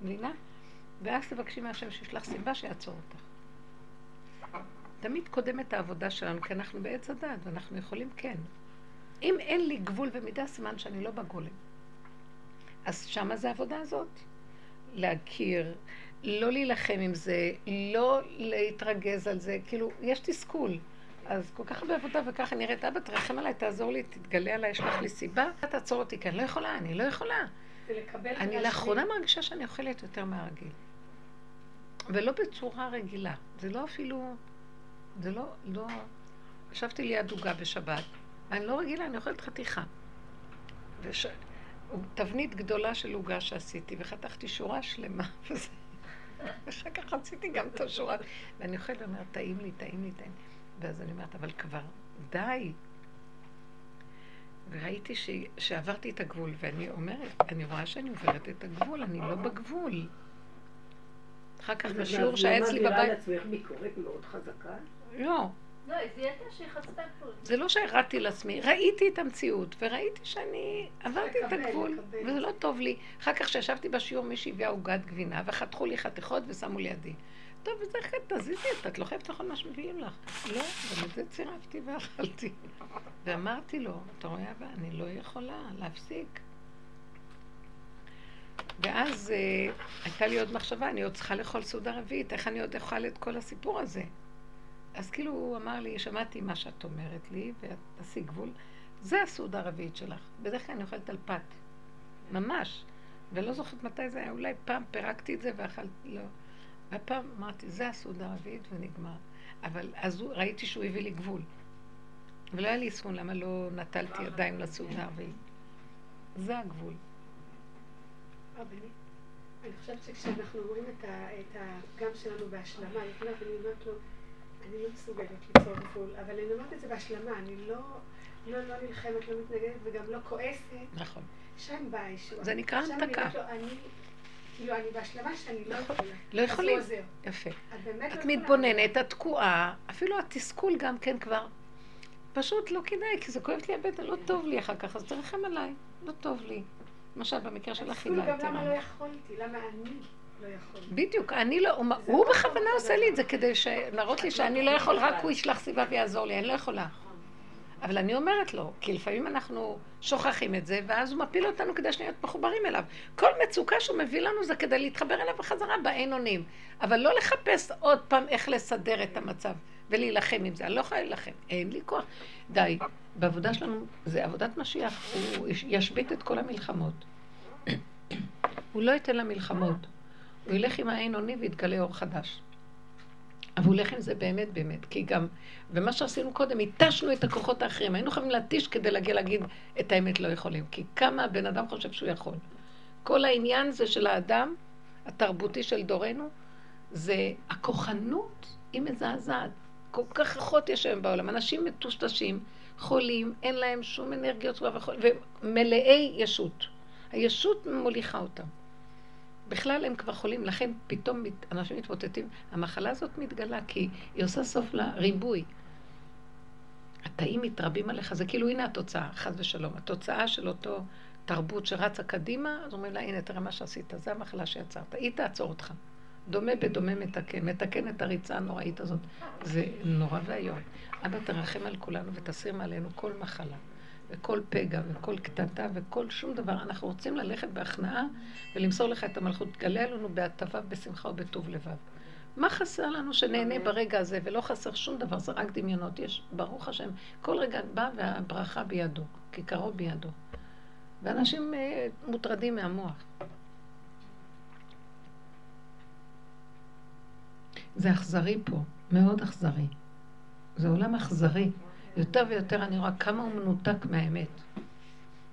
מבינה? ואז תבקשי מהשם שישלח סיבה שיעצור אותך. תמיד קודמת העבודה שלנו, כי אנחנו בעץ הדת, ואנחנו יכולים כן. אם אין לי גבול ומידה, סימן שאני לא בגולם. אז שמה זה העבודה הזאת. להכיר, לא להילחם עם זה, לא להתרגז על זה, כאילו, יש תסכול. אז כל כך הרבה עבודה וככה נראית, אבא, תרחם עליי, תעזור לי, תתגלה עליי, יש לך לי סיבה, תעצור אותי, כי אני לא יכולה, אני לא יכולה. אני לאחרונה מרגישה שאני אוכלת יותר מהרגיל. ולא בצורה רגילה. זה לא אפילו, זה לא, לא... ישבתי ליד עוגה בשבת, ואני לא רגילה, אני אוכלת חתיכה. וש... תבנית גדולה של עוגה שעשיתי, וחתכתי שורה שלמה, וזה... ואחר כך עשיתי גם את השורה, ואני אוכלת ואומרת, טעים לי, טעים לי, טעים לי. ואז אני אומרת, אבל כבר, די. וראיתי ש... שעברתי את הגבול, ואני אומרת, אני רואה שאני עוברת את הגבול, אני לא בגבול. אחר כך בשיעור שהיה אצלי בבית... את לעצמך ביקורת מאוד חזקה? לא. לא, היא זיהתה שהיא חצתה גבול. זה לא שהרדתי לעצמי, ראיתי את המציאות, וראיתי שאני עברתי את הגבול, וזה לא טוב לי. אחר כך כשישבתי בשיעור מישהי הביאה עוגת גבינה, וחתכו לי חתיכות ושמו לידי. טוב, וזה אחרי, תזיזי, את לא חייבת לאכול מה שמביאים לך. לא, גם את זה צירפתי ואכלתי. ואמרתי לו, אתה רואה אבא, אני לא יכולה להפסיק. ואז אה, הייתה לי עוד מחשבה, אני עוד צריכה לאכול סעודה רביעית, איך אני עוד אוכל את כל הסיפור הזה? אז כאילו הוא אמר לי, שמעתי מה שאת אומרת לי, ועשי גבול, זה הסעודה הרביעית שלך. בדרך כלל אני אוכלת על פת, ממש. ולא זוכרת מתי זה היה, אולי פעם פירקתי את זה ואכלתי, לא. והפעם אמרתי, זה הסעודה הרביעית ונגמר. אבל אז ראיתי שהוא הביא לי גבול. ולא היה לי עיסון למה לא נטלתי ידיים לסעודה הרביעית. זה הגבול. אני חושבת שכשאנחנו רואים את הפגם שלנו בהשלמה, אני אומרת לו, אני לא מסוגלת ליצור גבול, אבל אני אומרת את זה בהשלמה, אני לא, לא, לא נלחמת, לא מתנגדת וגם לא כועסת. נכון. שם באה הישועה. זה נקרא המתקה. כאילו, אני בהשלמה שאני לא. יכולה. לא יכולים. יפה. את מתבוננת, את תקועה, אפילו התסכול גם כן כבר. פשוט לא כדאי, כי זה כואבת לי הבטן, לא טוב לי אחר כך, אז תרחם עליי, לא טוב לי. למשל, במקרה של אכילה. התסכול גם למה לא יכולתי, למה אני לא יכולתי. בדיוק, אני לא, הוא בכוונה עושה לי את זה כדי להראות לי שאני לא יכול, רק הוא ישלח סיבה ויעזור לי, אני לא יכולה. אבל אני אומרת לו, כי לפעמים אנחנו שוכחים את זה, ואז הוא מפיל אותנו כדי שנהיה מחוברים אליו. כל מצוקה שהוא מביא לנו זה כדי להתחבר אליו בחזרה באין אונים. אבל לא לחפש עוד פעם איך לסדר את המצב ולהילחם עם זה. אני לא יכולה להילחם, אין לי כוח. די, בעבודה שלנו, זה עבודת משיח, הוא ישבית את כל המלחמות. הוא לא ייתן למלחמות. הוא ילך עם האין אונים ויתגלה אור חדש. אבל הולך עם זה באמת באמת, כי גם, ומה שעשינו קודם, התשנו את הכוחות האחרים. היינו חייבים להתיש כדי להגיע להגיד את האמת לא יכולים. כי כמה הבן אדם חושב שהוא יכול. כל העניין זה של האדם, התרבותי של דורנו, זה הכוחנות היא מזעזעת. כל כך ריחות יש היום בעולם. אנשים מטושטשים, חולים, אין להם שום אנרגיות ומלאי ישות. הישות מוליכה אותם. בכלל הם כבר חולים, לכן פתאום אנשים מתמוטטים. המחלה הזאת מתגלה כי היא עושה סוף לריבוי. התאים מתרבים עליך, זה כאילו הנה התוצאה, חס ושלום. התוצאה של אותו תרבות שרצה קדימה, אז אומרים לה, הנה, תראה מה שעשית, זה המחלה שיצרת, היא תעצור אותך. דומה בדומה מתקן, מתקן את הריצה הנוראית הזאת. זה נורא ואיום. אבא, תרחם על כולנו ותסיר מעלינו כל מחלה. וכל פגע וכל קטטה וכל שום דבר. אנחנו רוצים ללכת בהכנעה ולמסור לך את המלכות. תגלה לנו בהטבה, בשמחה ובטוב לבב. מה חסר לנו שנהנה ברגע הזה, ולא חסר שום דבר, זה רק דמיונות. יש, ברוך השם, כל רגע בא והברכה בידו, כיכרו בידו. ואנשים אה, מוטרדים מהמוח. זה אכזרי פה, מאוד אכזרי. זה עולם אכזרי. יותר ויותר אני רואה כמה הוא מנותק מהאמת.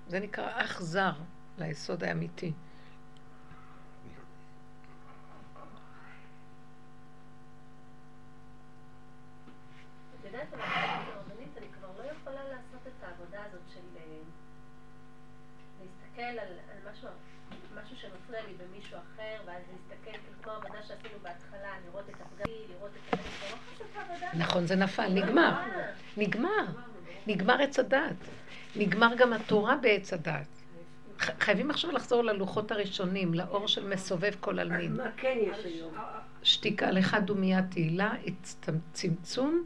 זה נקרא אך זר ליסוד האמיתי. נכון, זה נפל, נגמר. נגמר. נגמר עץ הדעת. נגמר גם התורה בעץ הדעת. ח- חייבים עכשיו לחזור ללוחות הראשונים, לאור של מסובב כל עלמין. מה כן יש היום? שתיקה לך דומיית תהילה, צמצום,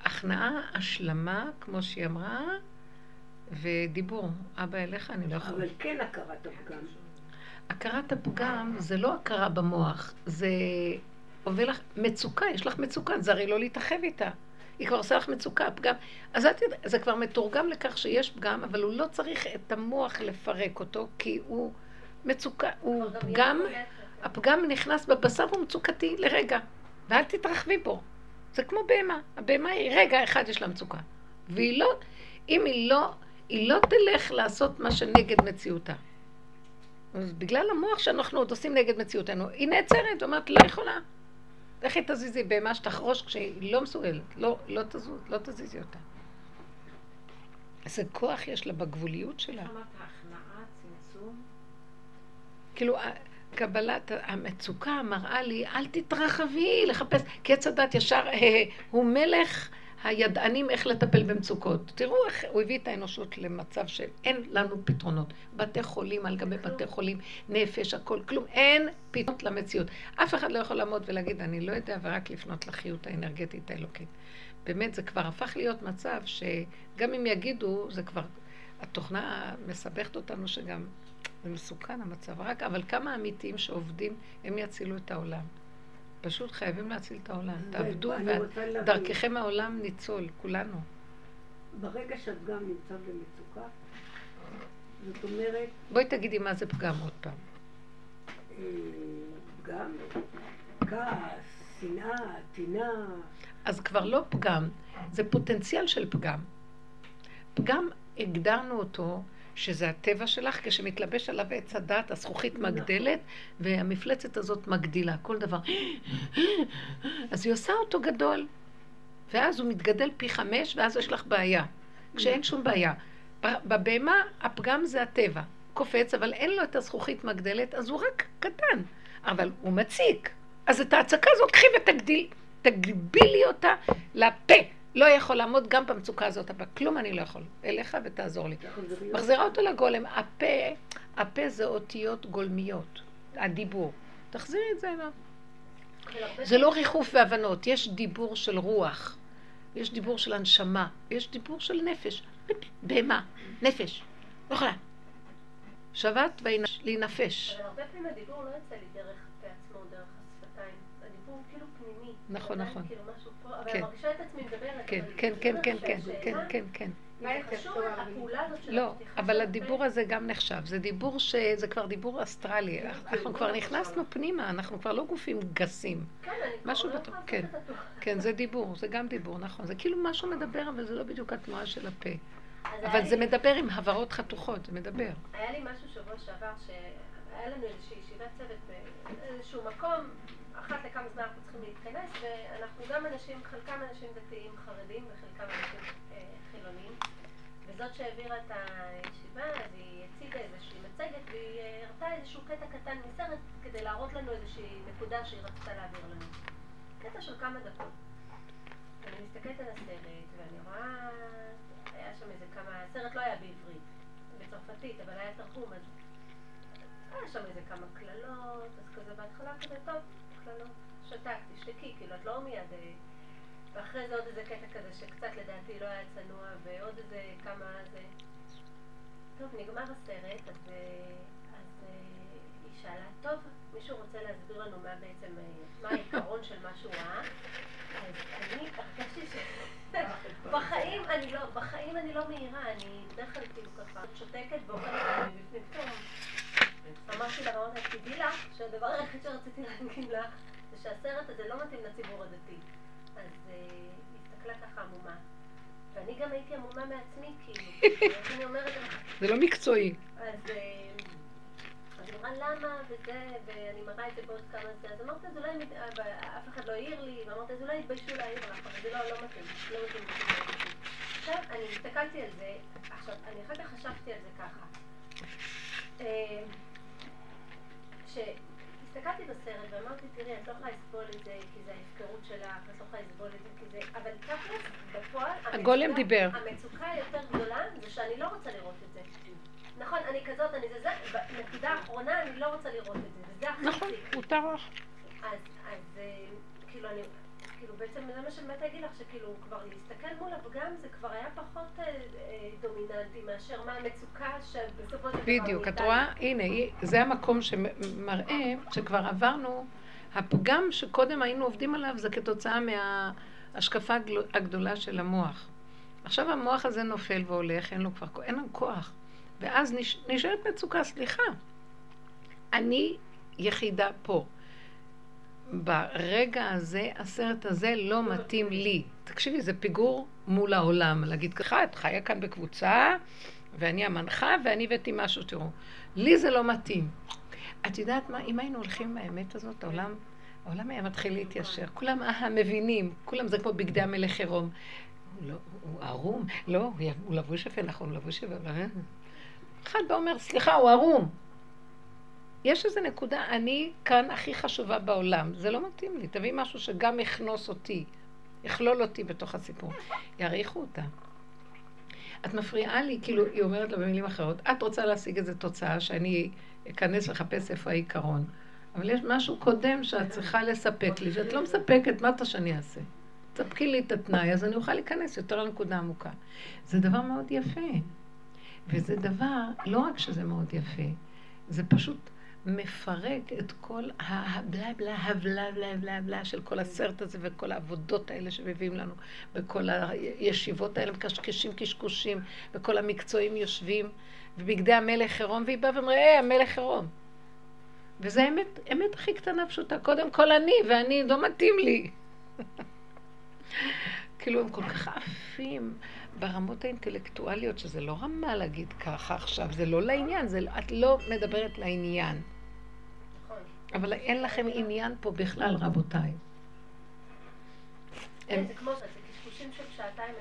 הכנעה, השלמה, כמו שהיא אמרה, ודיבור. אבא אליך אני לא יכול. אבל כן הכרת הפגם. הכרת הפגם זה לא הכרה במוח, זה עובר לך מצוקה, יש לך מצוקה, זה הרי לא להתאחד איתה. היא כבר עושה לך מצוקה, הפגם. אז את יודעת, זה כבר מתורגם לכך שיש פגם, אבל הוא לא צריך את המוח לפרק אותו, כי הוא מצוקה, הוא פגם, הפגם נכנס בבשר והוא מצוקתי לרגע, ואל תתרחבי בו. זה כמו בהמה, הבהמה היא רגע אחד יש לה מצוקה. והיא לא, אם היא לא, היא לא תלך לעשות מה שנגד מציאותה. אז בגלל המוח שאנחנו עוד עושים נגד מציאותנו, היא נעצרת, אומרת, לא יכולה. לכי תזיזי בהמה שתחרוש כשהיא לא מסוגלת, לא, לא, תזוז, לא תזיזי אותה. איזה כוח יש לה בגבוליות שלה. אמרת הכנעה, צמצום. כאילו, קבלת המצוקה מראה לי, אל תתרחבי לחפש, כי עץ הדת ישר, אה, הוא מלך הידענים איך לטפל במצוקות. תראו איך הוא הביא את האנושות למצב שאין לנו פתרונות. בתי חולים על גבי בתי חולים, נפש, הכל, כלום. אין פתרונות למציאות. אף אחד לא יכול לעמוד ולהגיד, אני לא יודע, ורק לפנות לחיות האנרגטית האלוקית. באמת, זה כבר הפך להיות מצב שגם אם יגידו, זה כבר, התוכנה מסבכת אותנו שגם זה מסוכן המצב. רק, אבל כמה אמיתיים שעובדים, הם יצילו את העולם. פשוט חייבים להציל את העולם. תעבדו, ודרככם העולם ניצול, כולנו. ברגע שהפגם נמצא במצוקה, זאת אומרת, בואי תגידי מה זה פגם עוד פעם. אה, פגם, כעס, שנאה, טינה, אז כבר לא פגם, זה פוטנציאל של פגם. פגם, הגדרנו אותו, שזה הטבע שלך, כשמתלבש עליו עץ הדת, הזכוכית מגדלת, והמפלצת הזאת מגדילה, כל דבר. אז היא עושה אותו גדול, ואז הוא מתגדל פי חמש, ואז יש לך בעיה. כשאין שום בעיה. בבהמה, הפגם זה הטבע. קופץ, אבל אין לו את הזכוכית מגדלת, אז הוא רק קטן. אבל הוא מציק. אז את ההצקה הזאת, קחי ותגדיל, תגבילי אותה לפה. לא יכול לעמוד גם במצוקה הזאת, אבל כלום אני לא יכול. אליך ותעזור לי. תחזרי מחזירה אותו לגולם. הפה, הפה זה אותיות גולמיות, הדיבור. תחזירי את זה אליו. הרבה זה לא ריחוף והבנות, יש דיבור של רוח, יש דיבור של הנשמה, יש דיבור של נפש. בהמה, נפש, לא יכולה. שבת להינפש. אבל הרבה פעמים הדיבור לא יוצא לי דרך הפה עצמו, דרך השפתיים. הדיבור כאילו פנימי. נכון, נכון. כן. כן, כן, כן, כן, כן. כן, כן, כן. לא, אבל הדיבור. הזה גם נחשב. זה דיבור ש... זה כבר דיבור אסטרלי. אנחנו כבר נכנסנו פנימה, אנחנו כבר לא גופים גסים. כן, אני כבר משהו לא בטוח, כן. כן, זה דיבור, זה גם דיבור, נכון. זה כאילו משהו מדבר, אבל זה לא בדיוק התנועה של הפה. אבל זה מדבר עם הברות חתוכות, זה מדבר. היה לי משהו שבוע שעבר, שהיה לנו איזושהי ישיבת צוות באיזשהו מקום, אחת לכמה זמן אנחנו צריכים להתכנס, ואנחנו גם אנשים, חלקם אנשים דתיים חרדים וחלקם אנשים אה, חילונים. וזאת שהעבירה את הישיבה, אז היא הציגה איזושהי מצגת, והיא אה, הראתה איזשהו קטע קטן מסרט כדי להראות לנו איזושהי נקודה שהיא רצתה להעביר לנו. קטע של כמה דקות. אני מסתכלת על הסרט, ואני רואה, היה שם איזה כמה, הסרט לא היה בעברית, בצרפתית, אבל היה תרגום, אז היה שם איזה כמה קללות, אז כזה בהתחלה כזה, טוב, קללות, שתקתי, שתקי, כאילו, את לא מיד... אה, ואחרי זה עוד איזה קטע כזה שקצת לדעתי לא היה צנוע, ועוד איזה כמה זה... טוב, נגמר הסרט, אז, אה, אז אה, היא שאלה, טוב, מישהו רוצה להסביר לנו מה בעצם, מה העיקרון של מה שהוא ראה? אז אני הרגשתי ש... בחיים אני לא, בחיים אני לא מהירה, אני בדרך כלל כאילו ככה שותקת ואוכלת מבפנים פתאום. אמרתי לה, אמרתי לה, שהדבר היחיד שרציתי להגיד לך זה שהסרט הזה לא מתאים לציבור הדתי. אז אה, היא הסתכלה ככה עמומה. ואני גם הייתי עמומה מעצמי, כאילו. אז אני אומרת, זה לא מקצועי. אז אה, אז היא אמרה למה, וזה, ואני מראה את זה בעוד כמה זה, אז אמרתי, אז אולי אה, אף אחד לא העיר לי, ואמרתי, אז אולי יתביישו להעיר לך, אבל זה לא לא מתאים, לא מתאים. עכשיו, אני הסתכלתי על זה, עכשיו, אני אחר כך חשבתי על זה ככה. אה, הסתכלתי בסרט ואמרתי, תראי, את לא יכולה לסבול את זה כי זה ההפקרות שלך, את לא יכולה לסבול את זה כי זה... אבל תכלס, בפועל, הגולם דיבר. המצוקה היותר גדולה זה שאני לא רוצה לראות את זה. נכון, אני כזאת, אני זה זה, בנקודה האחרונה אני לא רוצה לראות את זה, וזה הכי נכון. מותר לך. אז, אז אה, כאילו אני, בעצם זה מה שבאמת אגיד לך, שכאילו כבר להסתכל מול הפגם זה כבר היה פחות אה, אה, דומיננטי מאשר מה המצוקה שבסופו של דבר... בדיוק, את. רואה? הנה, זה המקום שמראה שכבר עברנו, הפגם שקודם היינו עובדים עליו זה כתוצאה מההשקפה הגדולה של המוח. עכשיו המוח הזה נופל והולך, אין לו כבר, אין לנו כוח. ואז נש, נשארת מצוקה, סליחה. אני יחידה פה. ברגע הזה, הסרט הזה לא מתאים לי. תקשיבי, זה פיגור מול העולם. להגיד ככה, את חיה כאן בקבוצה, ואני המנחה, ואני הבאתי משהו, תראו. לי זה לא מתאים. את יודעת מה, אם היינו הולכים באמת הזאת, העולם, העולם היה מתחיל להתיישר. כולם אה, מבינים, כולם זה כמו בגדי המלך עירום. הוא לא, הוא ערום, לא, הוא- לבוש יפה, נכון, הוא לבוש יפה, אבל... אחד בא אומר, סליחה, הוא ערום. יש איזו נקודה, אני כאן הכי חשובה בעולם, זה לא מתאים לי, תביא משהו שגם יכנוס אותי, יכלול אותי בתוך הסיפור. יעריכו אותה. את מפריעה לי, כאילו, היא אומרת לה במילים אחרות, את רוצה להשיג איזו תוצאה שאני אכנס לחפש איפה העיקרון, אבל יש משהו קודם שאת צריכה לספק לי, שאת לא מספקת, מה אתה שאני אעשה? תספקי לי את התנאי, אז אני אוכל להיכנס יותר לנקודה עמוקה. זה דבר מאוד יפה. וזה דבר, לא רק שזה מאוד יפה, זה פשוט מפרק את כל הבלה בלה הבלה בלה בלה בלה של כל הסרט הזה וכל העבודות האלה שמביאים לנו, וכל הישיבות האלה מקשקשים קשקושים, וכל המקצועים יושבים, ובגדי המלך עירום, והיא באה ואומרת, היי, המלך עירום. וזה האמת, אמת הכי קטנה פשוטה, קודם כל אני, ואני, לא מתאים לי. כאילו הם כל כך עפים ברמות האינטלקטואליות, שזה לא רמה להגיד ככה עכשיו, זה לא לעניין, זה, את לא מדברת לעניין. אבל אין לכם עניין פה בכלל, רבותיי. כן, זה כמו, זה קשקושים של שעתיים,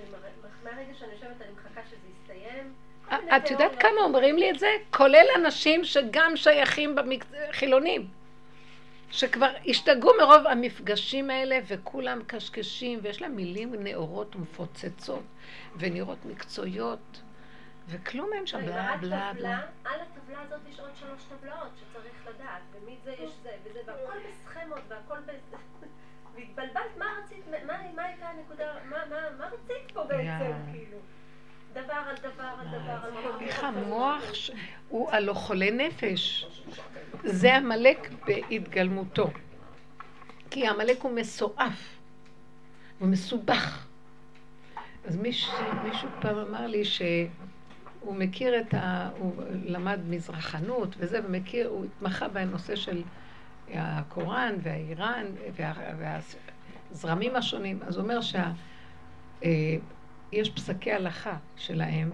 מהרגע שאני יושבת אני מחכה שזה יסתיים. את יודעת. כמה אומרים לי את זה? כולל אנשים שגם שייכים. חילונים. שכבר השתגעו מרוב המפגשים האלה וכולם קשקשים ויש להם מילים נאורות ומפוצצות ונראות מקצועיות וכלום אין שם בלה בלה בלה. על הטבלה הזאת יש עוד שלוש טבלאות שצריך לדעת, ומזה יש זה וזה, והכל בסכמות והכל ב... והתבלבלת, מה רצית, מה, הייתה הנקודה, מה, רצית פה בעצם. כאילו? דבר על דבר על דבר על דבר. איך המוח ש- הוא הלא חולה נפש. זה עמלק בהתגלמותו. כי עמלק הוא מסועף, הוא מסובך. אז מיש, מישהו פעם אמר לי שהוא מכיר את ה... הוא למד מזרחנות וזה, ומכיר, הוא התמחה בנושא של הקוראן והאיראן וה, והזרמים השונים. אז הוא אומר שה... אה, פסקי הלכה שלהם.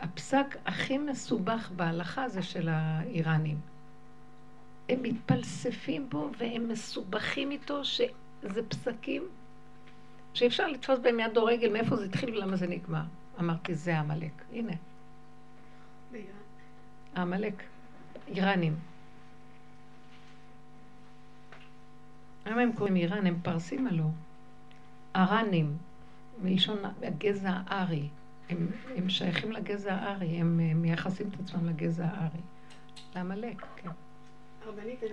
הפסק הכי מסובך בהלכה זה של האיראנים. הם מתפלספים בו והם מסובכים איתו, שזה פסקים שאי אפשר לתפוס בהם יד או רגל מאיפה זה התחיל ולמה זה נגמר. אמרתי, זה עמלק. הנה, העמלק. איראנים. למה הם קוראים איראן? הם פרסים הלא. ארנים, מלשון הגזע הארי. הם, הם שייכים לגזע הארי, הם אה, מייחסים את עצמם לגזע הארי. לעמלק, כן.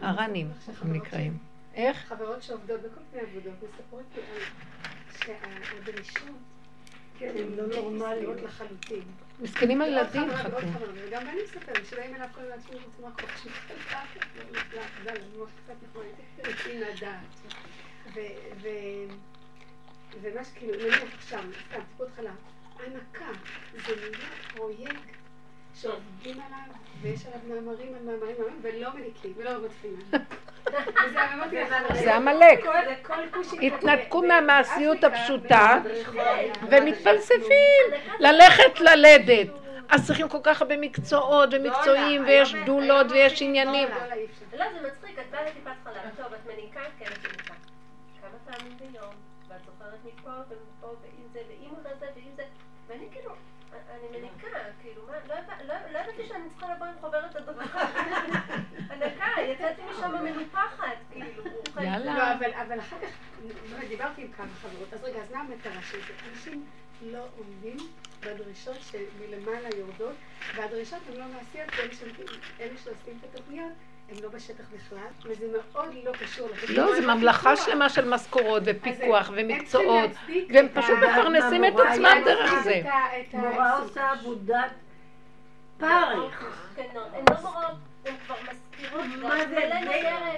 ארנים הם נקראים. איך? חברות שעובדות בכל מיני עבודות מספרות לי על שהדרישות כן, הן לא נורמליות לחלוטין. מסכנים ועוד הילדים חכו. חברה, וגם אני מספרת שבאים אליו כל הזמן שהוא רוצה מקום שחלקה, לא למוח קצת נכון, יוצאים מהדעת. ו- ו- ומה שכאילו, נניח עכשיו, סתם, טיפות חלב, הנקה, זה נהיה פרויקט שעובדים עליו, ויש עליו מאמרים על מאמרים, מאמרים, ולא מניקים, ולא לך, זה עמלק. התנתקו מהמעשיות הפשוטה ומתפלספים. ללכת ללדת. אז צריכים כל כך הרבה מקצועות ומקצועים ויש דולות ויש עניינים. לא, לא. לא, זה מצחיק, את באה לטיפת חלב, טוב, את מניקה? כן, יאללה. לא, אבל, אבל אחר כך, דיברתי עם כמה חברות, אז רגע, אז מה המטרה של זה? אנשים לא עומדים בדרישות שמלמעלה יורדות, והדרישות הן לא מעשיות, שעושים- אלה שעושים את התוכניות, הם לא בשטח בכלל, וזה מאוד לא קשור לתוכניות. לא, זה ממלכה. שלמה של משכורות ופיקוח ומקצועות, והם פשוט מפרנסים את עצמם דרך זה. מורה. עושה עבודת פרך. הן לא מורות, הן כבר.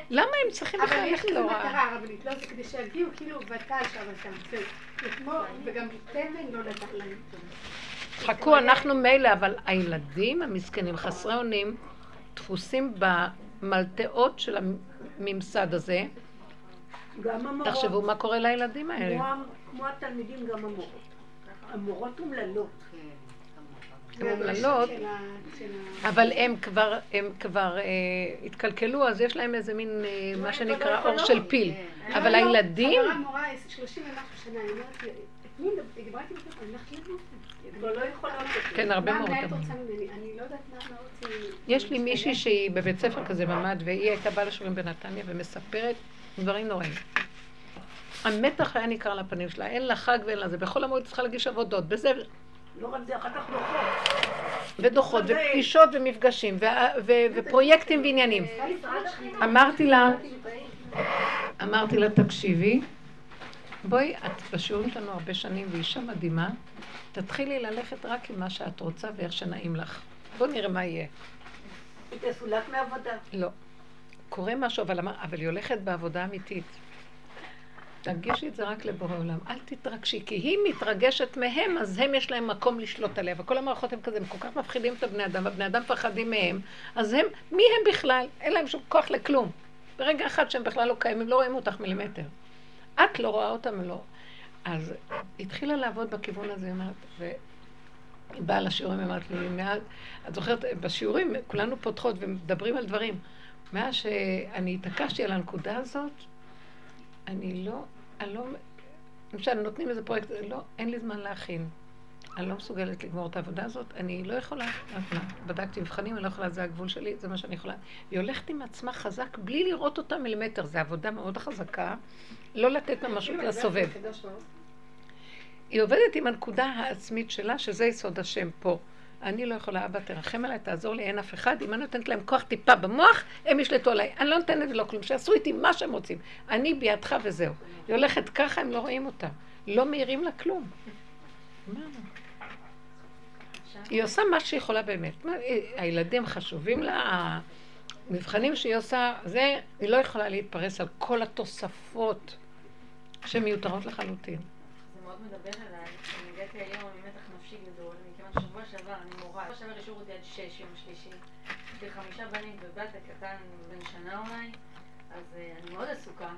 למה הם צריכים אבל בכלל יש ללכת לזה להוראה? מטרה הרבנית, לא? זה כדי שיגיעו כאילו ות"ל שבתם, זה זה כמו, וגם תבן לא נתן להם. חכו, אנחנו מילא, אבל הילדים המסכנים, חסרי אונים, דפוסים במלטעות של הממסד הזה. גם המורות. תחשבו מה קורה לילדים האלה. כמו התלמידים, גם המורות. המורות אומללות. כן, הן והדרישות אומללות, של ה- של ה- אבל הם כבר, הם כבר אה, התקלקלו, אז יש להם איזה מין, אה, מה שנקרא, אור של פיל. כן. אבל לא, לא, הילדים, חברה מורה 30 ומשהו שנה, היא אומרת לי, את מי דיברה איתי בטלפון, לא. כן, הרבה מאוד לא. יש לי מישהי שהיא בבית ספר כזה ממ"ד, והיא הייתה באה לשיעורים בנתניה ומספרת דברים נוראים. המתח היה ניכר על הפנים שלה, אין לה חג ואין לה זה. בכל המועד צריכה להגיש עבודות, בזה, לא רק זה, אחר כך דוחות. ודוחות, ופגישות ומפגשים, ופרויקטים ועניינים. אמרתי לה, אמרתי לה, תקשיבי, בואי, את בשיעורים שלנו הרבה שנים ואישה מדהימה, תתחילי ללכת רק עם מה שאת רוצה ואיך שנעים לך. בואי נראה מה יהיה. היא תסולק מעבודה. לא. קורה משהו, אבל היא הולכת בעבודה אמיתית. תרגישי את זה רק לבורא עולם. אל תתרגשי, כי היא מתרגשת מהם, אז הם יש להם מקום לשלוט עליה. וכל המערכות הם כזה, הם כל כך מפחידים את הבני אדם, והבני אדם מפחדים מהם, אז הם, מי הם בכלל? אין להם שום כוח לכלום. ברגע אחד שהם בכלל לא קיימים, לא רואים אותך מילימטר. את לא רואה אותם, לא. אז התחילה לעבוד בכיוון הזה, היא אומרת, והיא באה לשיעורים, אמרת לי, מאז, את זוכרת, בשיעורים כולנו פותחות ומדברים על דברים. מאז שאני התעקשתי על הנקודה הזאת, אני לא, אני לא, למשל, נותנים איזה פרויקט, לא, אין לי זמן להכין. אני לא מסוגלת לגמור את העבודה הזאת, אני לא יכולה, מה? בדקתי מבחנים, אני לא יכולה, זה הגבול שלי, זה מה שאני יכולה. היא הולכת עם עצמה חזק, בלי לראות אותה מילימטר, זו עבודה מאוד חזקה, לא לתת ממשות לסובב. היא עובדת עם הנקודה העצמית שלה, שזה יסוד השם פה. אני לא יכולה, אבא, תרחם עליי, תעזור לי, אין אף אחד. אם אני נותנת להם כוח טיפה במוח, הם ישלטו עליי. אני לא נותנת ולא כלום, שיעשו איתי מה שהם רוצים. אני בידך וזהו. היא הולכת ככה, הם לא רואים אותה. לא מעירים לה כלום. היא עושה מה שהיא יכולה באמת. הילדים חשובים לה, המבחנים שהיא עושה, זה, היא לא יכולה להתפרס על כל התוספות שמיותרות לחלוטין. זה מאוד מדבר אליי. אולי, אז אה, אני מאוד עסוקה.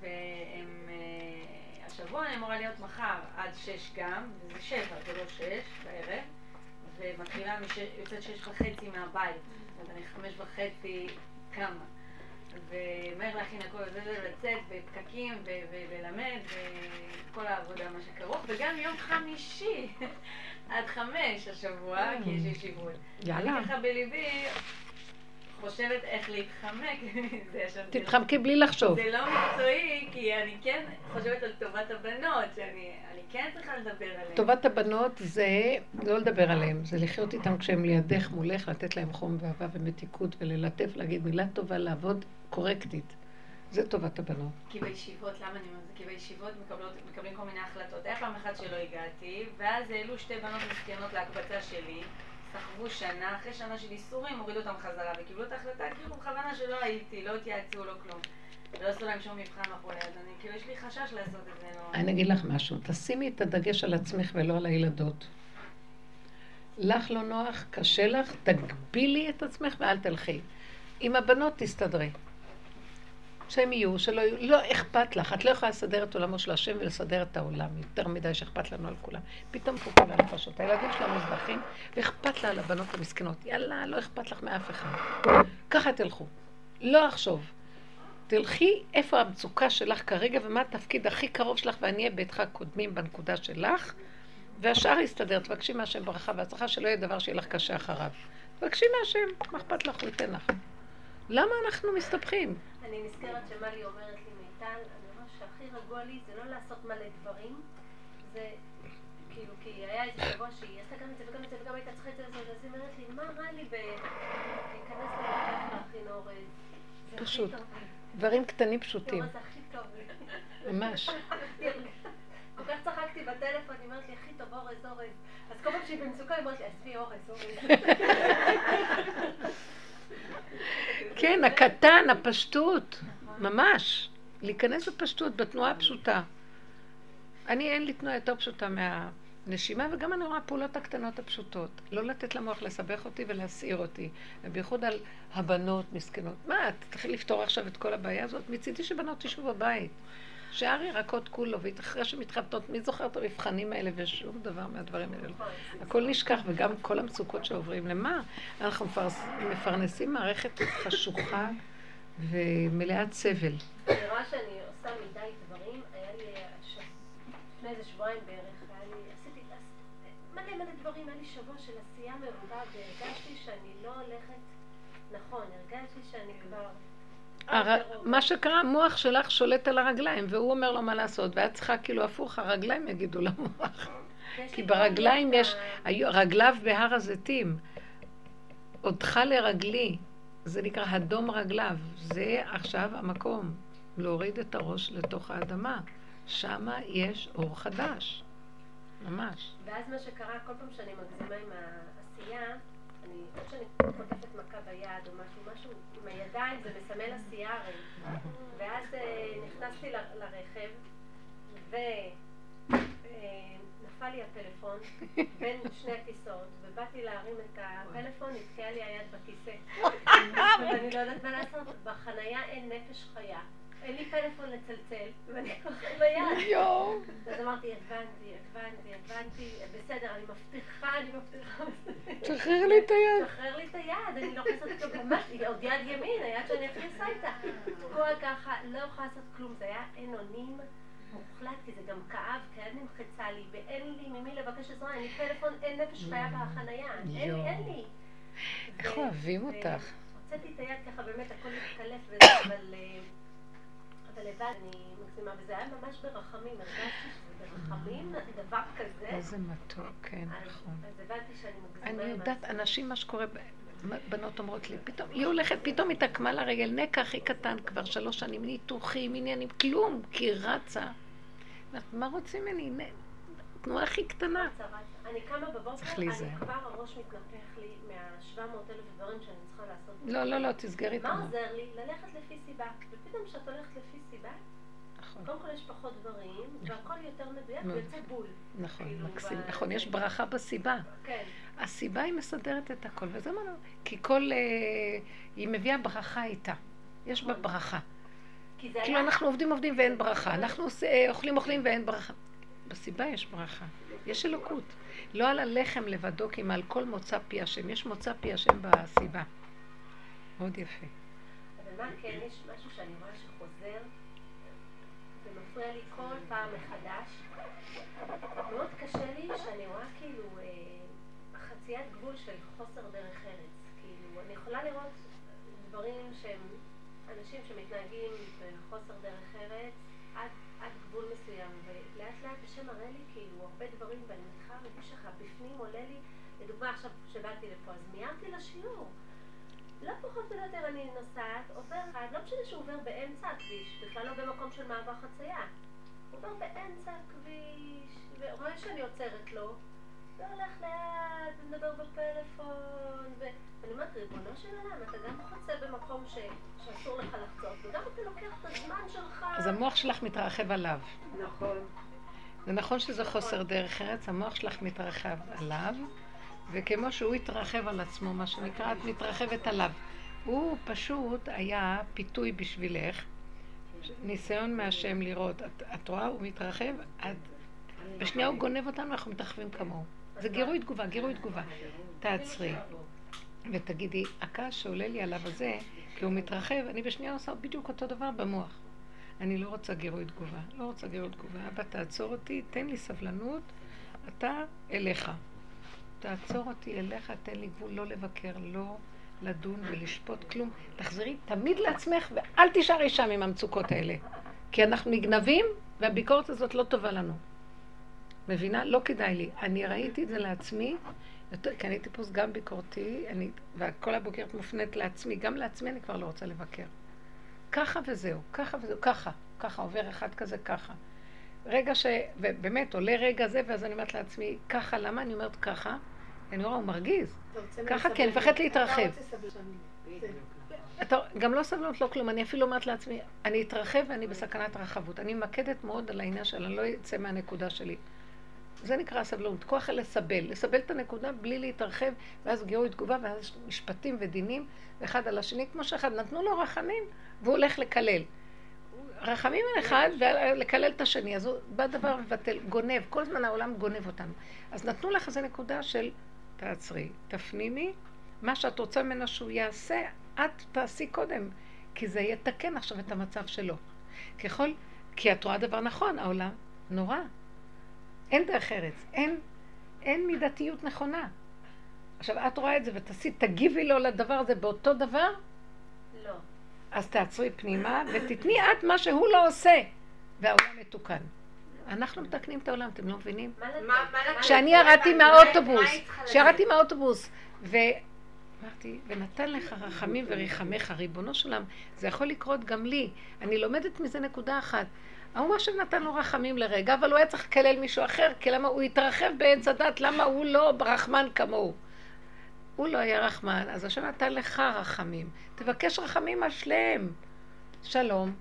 והם... אה, השבוע אני אמורה להיות מחר עד שש גם, וזה שבע, זה לא שש בערב. ומתחילה, יוצאת שש וחצי מהבית. אומרת, אני חמש וחצי קמה. ומהר להכין הכל זה זה, לצאת בפקקים וללמד וכל העבודה מה שכרוך וגם יום חמישי עד חמש השבוע כי יש ישיבות. יאללה. אני ככה בליבי חושבת איך להתחמק מזה תתחמקי בלי לחשוב. זה לא מקצועי כי אני כן חושבת על טובת הבנות שאני אני כן צריכה לדבר עליהן. טובת הבנות זה לא לדבר עליהן, זה לחיות איתן כשהן לידך, מולך, לתת להן חום ואהבה ומתיקות וללטף, להגיד מילה טובה, לעבוד קורקטית. זה טובת הבנות. כי בישיבות, למה אני אומרת? כי בישיבות מקבלות, מקבלים כל מיני החלטות. היה פעם אחת שלא הגעתי, ואז העלו שתי בנות מסכנות להקבצה שלי, סחבו שנה, אחרי שנה של איסורים הורידו אותם חזרה, וקיבלו את ההחלטה כאילו בכוונה שלא הייתי, לא התייעצו, לא כלום. ולא עשו להם שום מבחן מאחורי אז אני, כאילו יש לי חשש לעשות את זה, לא... אני אגיד לך משהו, תשימי את הדגש על עצמך ולא על הילדות. לך לא נוח, קשה לך, תגבילי את עצמך ואל תלכי. עם הבנות תסתדרי. שהם יהיו, שלא יהיו, לא אכפת לך, את לא יכולה לסדר את עולמו של השם ולסדר את העולם, יותר מדי שאכפת לנו על כולם. פתאום פה כל הנפשות, הילדים שלה מוזנחים, ואכפת לה על הבנות המסכנות. יאללה, לא אכפת לך מאף אחד. ככה תלכו. לא לחשוב. תלכי איפה המצוקה שלך כרגע ומה התפקיד הכי קרוב שלך ואני אהיה ביתך קודמים בנקודה שלך והשאר יסתדר. תבקשי מהשם ברכה והצלחה שלא יהיה דבר שיהיה לך קשה אחריו. תבקשי מהשם, מה אכפת לך? הוא ייתן לך. למה אנחנו מסתבכים? אני נזכרת שמלי אומרת לי, מיטל, אני אומרת שהכי רגוע לי זה לא לעשות מלא דברים, זה כאילו, כי היה איזה שבוע שהיא עשתה גם את זה וגם את זה וגם הייתה צריכה את זה וזה, אז היא אומרת לי, מה רע לי להיכנס למקלט להכין אורז? זה הכי פשוט. דברים קטנים פשוטים. היא אומרת, זה הכי טוב לי. ממש. כל כך צחקתי בטלפון, היא אומרת לי, הכי טוב אורז, אורז. אז כל פעם שהיא במצוקה, היא אומרת לי, עזבי אורז, אורז. כן, הקטן, הפשטות, ממש. להיכנס בפשטות, בתנועה הפשוטה. אני, אין לי תנועה יותר פשוטה מהנשימה, וגם אני רואה הפעולות הקטנות הפשוטות. לא לתת למוח לסבך אותי ולהסעיר אותי. ובייחוד על הבנות מסכנות. מה, את תתחיל לפתור עכשיו את כל הבעיה הזאת? מצידי שבנות תשבו בבית. שער ירקות כולו, ואחרי שמתחתנות, מי זוכר את המבחנים האלה ושום דבר מהדברים האלה? הכל נשכח, וגם כל המצוקות שעוברים. למה? אנחנו מפרס, מפרנסים מערכת חשוכה ומלאת סבל. רואה שאני עושה מדי דברים, היה לי הש- לפני איזה שבועיים בערך, היה לי, עשיתי עש- מלא מלא דברים, היה לי שבוע של עשייה מרובה, והרגשתי שאני לא הולכת נכון, הרגשתי שאני כבר... הר... מה שקרה, המוח שלך שולט על הרגליים, והוא אומר לו מה לעשות, ואת צריכה כאילו הפוך, הרגליים יגידו למוח. כי ברגליים יש, רגליו בהר הזיתים. עודך לרגלי, זה נקרא הדום רגליו. זה עכשיו המקום, להוריד את הראש לתוך האדמה. שמה יש אור חדש. ממש. ואז מה שקרה, כל פעם שאני מגזימה עם העשייה, שאני חוטפת מכה ביד או משהו, משהו עם הידיים, זה מסמל עשייה הרי. ואז אה, נכנסתי ל- לרכב, ונפל לי הפלאפון בין שני הכיסאות, ובאתי להרים את הפלאפון, נתקעה לי היד בכיסא. ואני לא יודעת מה לעשות, בחנייה אין נפש חיה. אין לי פלאפון לצלצל, ואני ככה ביד. יואו. אז אמרתי, הבנתי, הבנתי, הבנתי, בסדר, אני מבטיחה, אני מבטיחה. שחרר לי את היד. שחרר לי את היד, אני לא יכולה לעשות כלום, ממש, עוד יד ימין, היד שאני הכי עושה איתה. תקוע ככה, לא יכולה לעשות כלום, זה היה אין אונים מוחלט, כי זה גם כאב, כי היד נמחצה לי, ואין לי ממי לבקש עזרה, אין לי פלאפון, אין נפש חיה בחנייה, אין לי. אין לי. איך אוהבים אותך. הוצאתי את היד ככה, באמת, הכל מתקלף אבל... אבל לבד אני מגזימה, וזה היה ממש ברחמים, הרגשתי ברחמים, דבר כזה. איזה מתוק, כן, נכון. אז הבנתי שאני מגזימה אני יודעת, אנשים, מה שקורה, בנות אומרות לי, פתאום, היא הולכת, פתאום התעקמה לרגל, נקע הכי קטן כבר שלוש שנים, ניתוחים, עניינים, כלום, כי היא רצה. מה רוצים ממני? תנועה הכי קטנה. אני קמה בבוקר, אני. כבר הראש מתנפח לי מה-700 אלף דברים שאני לעשות. לא, לא, לא, תסגרי את מה המוח. עוזר לי? ללכת לפי סיבה. ופתאום כשאת הולכת לפי סיבה, נכון, קודם כל יש פחות דברים, והכל יותר מדויק. ויוצא בול. נכון, כאילו, מקסים. נכון, יש ברכה בסיבה. כן. הסיבה היא מסדרת את הכל, וזה מה לא... כי כל... אה, היא מביאה ברכה איתה. יש בה ברכה. כי זה כאילו. אנחנו עובדים עובדים ואין ברכה, אנחנו אה, אוכלים אוכלים ואין ברכה. בסיבה יש ברכה, יש אלוקות. לא על הלחם לבדו, כי מעל כל מוצא פי השם, יש מוצא פי השם בסיבה. מאוד יפה. אבל מה כן, יש משהו שאני רואה שחוזר, ומפריע לי כל פעם מחדש. מאוד קשה לי שאני רואה כאילו אה, חציית גבול של חוסר דרך ארץ. כאילו, אני יכולה לראות דברים שהם אנשים שמתנהגים בחוסר דרך ארץ עד, עד גבול מסוים, ולאט לאט השם מראה לי כאילו הרבה דברים, ואני מתחילה להרגיש ככה, בפנים עולה לי, לדוגמה עכשיו שבאתי לפה, אז מיהרתי לשיעור. פחות ולא יותר אני נוסעת, עובר אחד, לא משנה שהוא עובר באמצע הכביש, בכלל לא במקום של מעבר חצייה. הוא עובר באמצע הכביש, ורואה שאני עוצרת לו, והולך לאט, ומדבר בפלאפון, ו... ואני אומרת, ריבונו של עולם, אתה גם חוצה במקום ש... שאסור לך לחצות, וגם אתה לוקח את הזמן שלך. אז המוח שלך מתרחב עליו. נכון. זה נכון שזה חוסר דרך ארץ, המוח שלך מתרחב עליו, וכמו שהוא התרחב על עצמו, מה שנקרא, את מתרחבת עליו. הוא פשוט היה פיתוי בשבילך, ניסיון מהשם לראות. את, את רואה, הוא מתרחב, את, בשנייה הוא גונב אותנו, אנחנו מתרחבים כמוהו. זה גירוי תגובה, גירוי תגובה. תעצרי ותגידי, הכעס שעולה לי עליו הזה, כי הוא מתרחב, אני בשנייה עושה בדיוק אותו דבר במוח. אני לא רוצה גירוי תגובה, לא רוצה גירוי תגובה. אבא, תעצור אותי, תן לי סבלנות, אתה אליך. תעצור אותי אליך, תן לי גבול לא לבקר, לא לדון ולשפוט כלום. תחזרי תמיד לעצמך ואל תישארי שם עם המצוקות האלה. כי אנחנו נגנבים והביקורת הזאת לא טובה לנו. מבינה? לא כדאי לי. אני ראיתי את זה לעצמי, יותר, כי אני טיפוס גם ביקורתי, אני, וכל הבוקרת מופנית לעצמי, גם לעצמי אני כבר לא רוצה לבקר. ככה וזהו, ככה וזהו, ככה, ככה, עובר אחד כזה ככה. רגע ש... ובאמת, עולה רגע זה, ואז אני אומרת לעצמי, ככה, למה אני אומרת ככה? אני רואה, הוא מרגיז. ככה כן, מפחד להתרחב. אתה, גם לא סבלנות, לא כלום. אני אפילו אומרת לעצמי, אני אתרחב ואני בסכנת רחבות. אני ממקדת מאוד על העניין של אני לא אצא מהנקודה שלי. זה נקרא סבלנות. כוח לסבל. לסבל את הנקודה בלי להתרחב, ואז גירוי תגובה, ואז משפטים ודינים, אחד על השני, כמו שאחד נתנו לו רחמים, והוא הולך לקלל. רחמים על אחד ולקלל את השני, אז הוא בא דבר מבטל, גונב, כל זמן העולם גונב אותנו. אז נתנו לך איזה נקודה של תעצרי, תפנימי, מה שאת רוצה ממנו שהוא יעשה, את תעשי קודם, כי זה יתקן עכשיו את המצב שלו. ככל, כי את רואה דבר נכון, העולם נורא. אין דרך ארץ, אין, אין מידתיות נכונה. עכשיו, את רואה את זה ותעשי, תגיבי לו לדבר הזה באותו דבר? לא. אז תעצרי פנימה ותתני את מה שהוא לא עושה, והעולם מתוקן. אנחנו מתקנים את העולם, אתם לא מבינים? כשאני ירדתי מהאוטובוס, כשירדתי מהאוטובוס, ואמרתי, ונתן לך רחמים וריחמך, ריבונו של עולם, זה יכול לקרות גם לי. אני לומדת מזה נקודה אחת. ההוא מה שנתן לו רחמים לרגע, אבל הוא היה צריך לקלל מישהו אחר, כי למה הוא התרחב בעץ הדת, למה הוא לא רחמן כמוהו? הוא לא היה רחמן, אז השם נתן לך רחמים. תבקש רחמים על שליהם. שלום.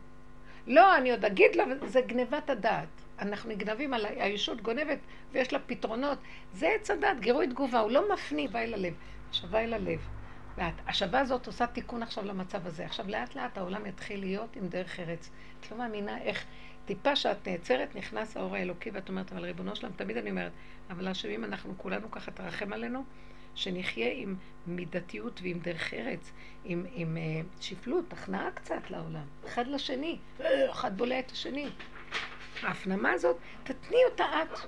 לא, אני עוד אגיד לה, זה גנבת הדעת. אנחנו נגנבים על הישות גונבת ויש לה פתרונות. זה עץ הדת, גירוי תגובה, הוא לא מפני, בא אל הלב. השבה אל הלב. והשבה הזאת עושה תיקון עכשיו למצב הזה. עכשיו לאט לאט העולם יתחיל להיות עם דרך ארץ. את לא מאמינה איך טיפה שאת נעצרת, נכנס האור האלוקי ואת אומרת, אבל ריבונו שלם, תמיד אני אומרת, אבל השם אנחנו כולנו ככה תרחם עלינו, שנחיה עם מידתיות ועם דרך ארץ, עם, עם uh, שפלות, הכנעה קצת לעולם, אחד לשני, אחד בולע את השני. ההפנמה הזאת, תתני אותה את,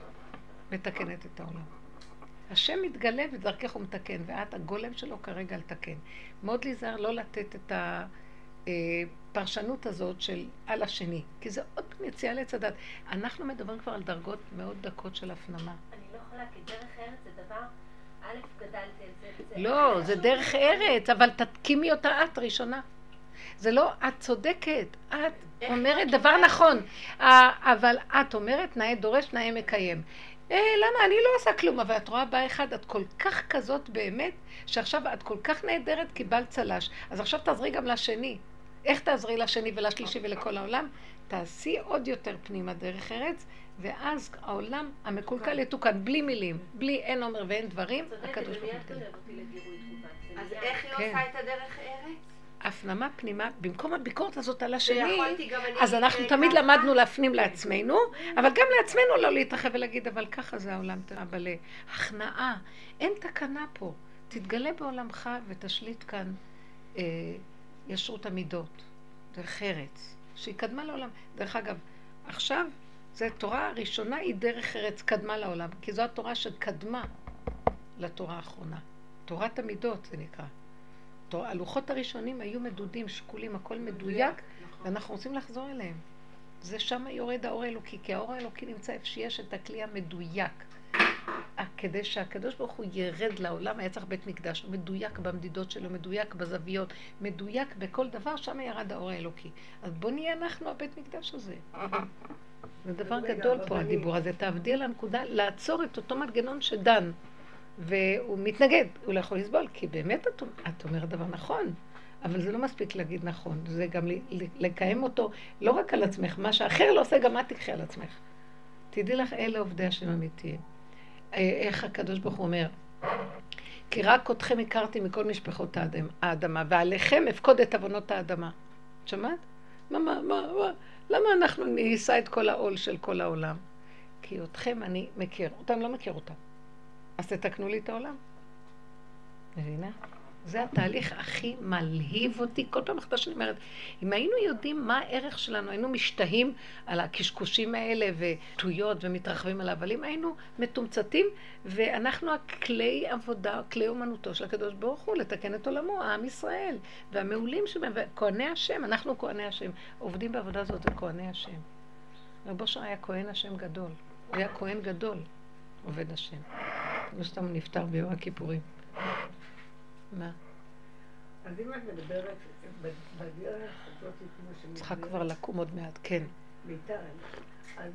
מתקנת את העולם. השם מתגלה ודרכך הוא מתקן, ואת הגולם שלו כרגע לתקן. מאוד להיזהר לא לתת את הפרשנות הזאת של על השני, כי זה עוד פעם יציאה לעץ הדת. אנחנו מדברים כבר על דרגות מאוד דקות של הפנמה. אני לא יכולה, כי דרך ארץ זה דבר... א', גדלתי על זה. לא, זה דרך ארץ, אבל תקימי אותה את ראשונה. זה לא, את צודקת, את אומרת דבר נכון, אבל את אומרת נאה דורש, נאה מקיים. אה, למה? אני לא עושה כלום, אבל את רואה בא אחד, את כל כך כזאת באמת, שעכשיו את כל כך נהדרת, קיבלת צל"ש. אז עכשיו תעזרי גם לשני. איך תעזרי לשני ולשלישי ולכל העולם? תעשי עוד יותר פנימה דרך ארץ, ואז העולם המקולקל יתוקן, בלי מילים, בלי אין אומר ואין דברים, הקדוש ברוך הוא אז איך היא כן. עושה את הדרך ארץ? הפנמה פנימה, במקום הביקורת הזאת על השני, אז אנחנו אה, תמיד? למדנו להפנים לעצמנו, אבל גם לעצמנו לא להתרחב ולהגיד, אבל ככה זה העולם, אבל הכנעה, אין תקנה פה. תתגלה בעולמך ותשליט כאן אה, ישרות המידות, דרך ארץ, שהיא קדמה לעולם. דרך אגב, עכשיו, זו תורה הראשונה, היא דרך ארץ קדמה לעולם, כי זו התורה שקדמה לתורה האחרונה. תורת המידות זה נקרא. הלוחות הראשונים היו מדודים, שקולים, הכל מדויק, ואנחנו רוצים לחזור אליהם. זה שם יורד האור האלוקי, כי האור האלוקי נמצא איפה שיש את הכלי המדויק. כדי שהקדוש ברוך הוא ירד לעולם, היה צריך בית מקדש, הוא מדויק במדידות שלו, מדויק בזוויות, מדויק בכל דבר, שם ירד האור האלוקי. אז בוא נהיה אנחנו הבית מקדש הזה. זה דבר גדול פה הדיבור הזה, תעבדי על הנקודה, לעצור את אותו מנגנון שדן. והוא מתנגד, הוא לא יכול לסבול, כי באמת את, את אומרת דבר נכון, אבל זה לא מספיק להגיד נכון, זה גם לקיים אותו לא רק על עצמך, מה שאחר לא עושה, גם את תקחי על עצמך. תדעי לך, אלה עובדי השם אמיתיים. אה, איך הקדוש ברוך הוא אומר, כי רק אתכם הכרתי מכל משפחות האדמה, ועליכם אפקוד את עוונות האדמה. את שמעת? מה, מה, מה, מה, למה אנחנו נישא את כל העול של כל העולם? כי אתכם אני מכיר, אותם לא מכיר אותם. אז תתקנו לי את העולם. מבינה? זה התהליך הכי מלהיב אותי. כל פעם מחדש אני אומרת, אם היינו יודעים מה הערך שלנו, היינו משתהים על הקשקושים האלה ותויות ומתרחבים עליו, אבל אם היינו מתומצתים, ואנחנו הכלי עבודה, כלי אומנותו של הקדוש ברוך הוא, לתקן את עולמו, העם ישראל, והמעולים שבהם, וכהני השם, אנחנו כהני השם, עובדים בעבודה הזאת, זה כהני השם. רב אושר היה כהן השם גדול, הוא היה כהן גדול, עובד השם. לא סתם נפטר ביום הכיפורים. מה? אז אם את מדברת בדרך הזאת, כמו שמדברת... צריכה כבר לקום עוד מעט, כן. מיטל, אז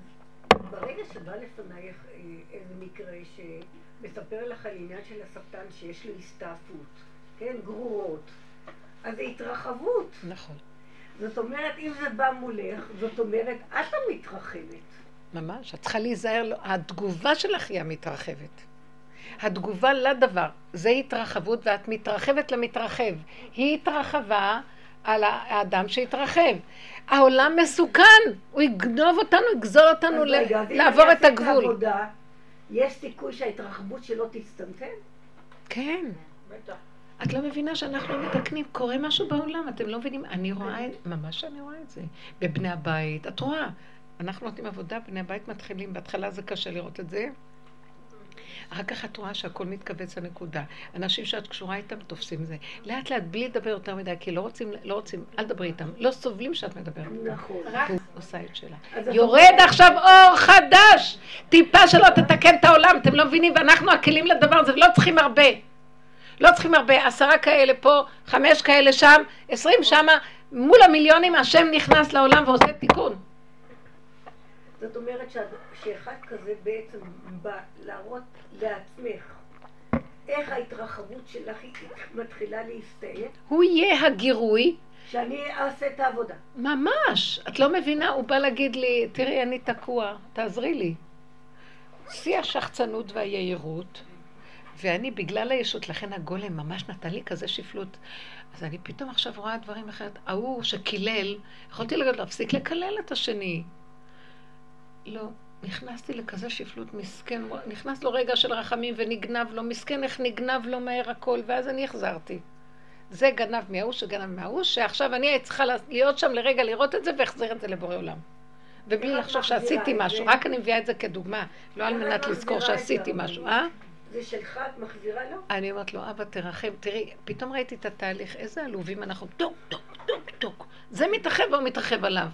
ברגע שבא לפנייך אה, איזה מקרה שמספר לך על עניין של הסרטן שיש לו הסתעפות, כן, גרורות, אז זה התרחבות. נכון. זאת אומרת, אם זה בא מולך, זאת אומרת, את המתרחבת. ממש, את צריכה להיזהר, התגובה שלך היא המתרחבת. התגובה לדבר, זה התרחבות ואת מתרחבת למתרחב. היא התרחבה על האדם שהתרחב. העולם מסוכן, הוא יגנוב אותנו, יגזול אותנו לעבור את הגבול. עבודה, יש סיכוי שההתרחבות שלו תצטמצם? כן. את לא מבינה שאנחנו מתקנים, קורה משהו בעולם, אתם לא מבינים, אני רואה, ממש אני רואה את זה. בבני הבית, את רואה, אנחנו נותנים עבודה, בני הבית מתחילים, בהתחלה זה קשה לראות את זה. אחר כך את רואה שהכל מתכווץ לנקודה. אנשים שאת קשורה איתם תופסים זה. לאט לאט, בלי לדבר יותר מדי, כי לא רוצים, לא רוצים, אל תדברי איתם. לא סובלים שאת מדברת איתם. נכון. הוא עושה את שלה. יורד עכשיו אור חדש! טיפה שלא תתקן את העולם, אתם לא מבינים? ואנחנו הכלים לדבר הזה, ולא צריכים הרבה. לא צריכים הרבה, עשרה כאלה פה, חמש כאלה שם, עשרים שמה, מול המיליונים השם נכנס לעולם ועושה תיקון. זאת אומרת שאחד כזה בעצם בא להראות לעצמך איך ההתרחבות שלך מתחילה להסתיים. הוא יהיה הגירוי. שאני אעשה את העבודה. ממש. את לא מבינה, הוא בא להגיד לי, תראי, אני תקוע, תעזרי לי. שיא השחצנות והיהירות, ואני בגלל הישות, לכן הגולם ממש נתן לי כזה שפלות. אז אני פתאום עכשיו רואה דברים אחרת. ההוא שקילל, יכולתי להגיד, להפסיק לקלל את השני. לא. נכנסתי לכזה שפלות מסכן, נכנס לו רגע של רחמים ונגנב לו, מסכן איך נגנב לו מהר הכל, ואז אני החזרתי. זה גנב מההוא שגנב מההוא, שעכשיו אני צריכה להיות שם לרגע לראות את זה והחזיר את זה לבורא עולם. ובלי לחשוב שעשיתי משהו, רק אני מביאה את זה כדוגמה, לא על מנת לזכור שעשיתי משהו, אה? זה שלך, את מחזירה לו? אני אומרת לו, אבא תרחם, תראי, פתאום ראיתי את התהליך, איזה עלובים אנחנו, טוק, טוק, טוק, טוק. זה מתרחב והוא מתרחב עליו.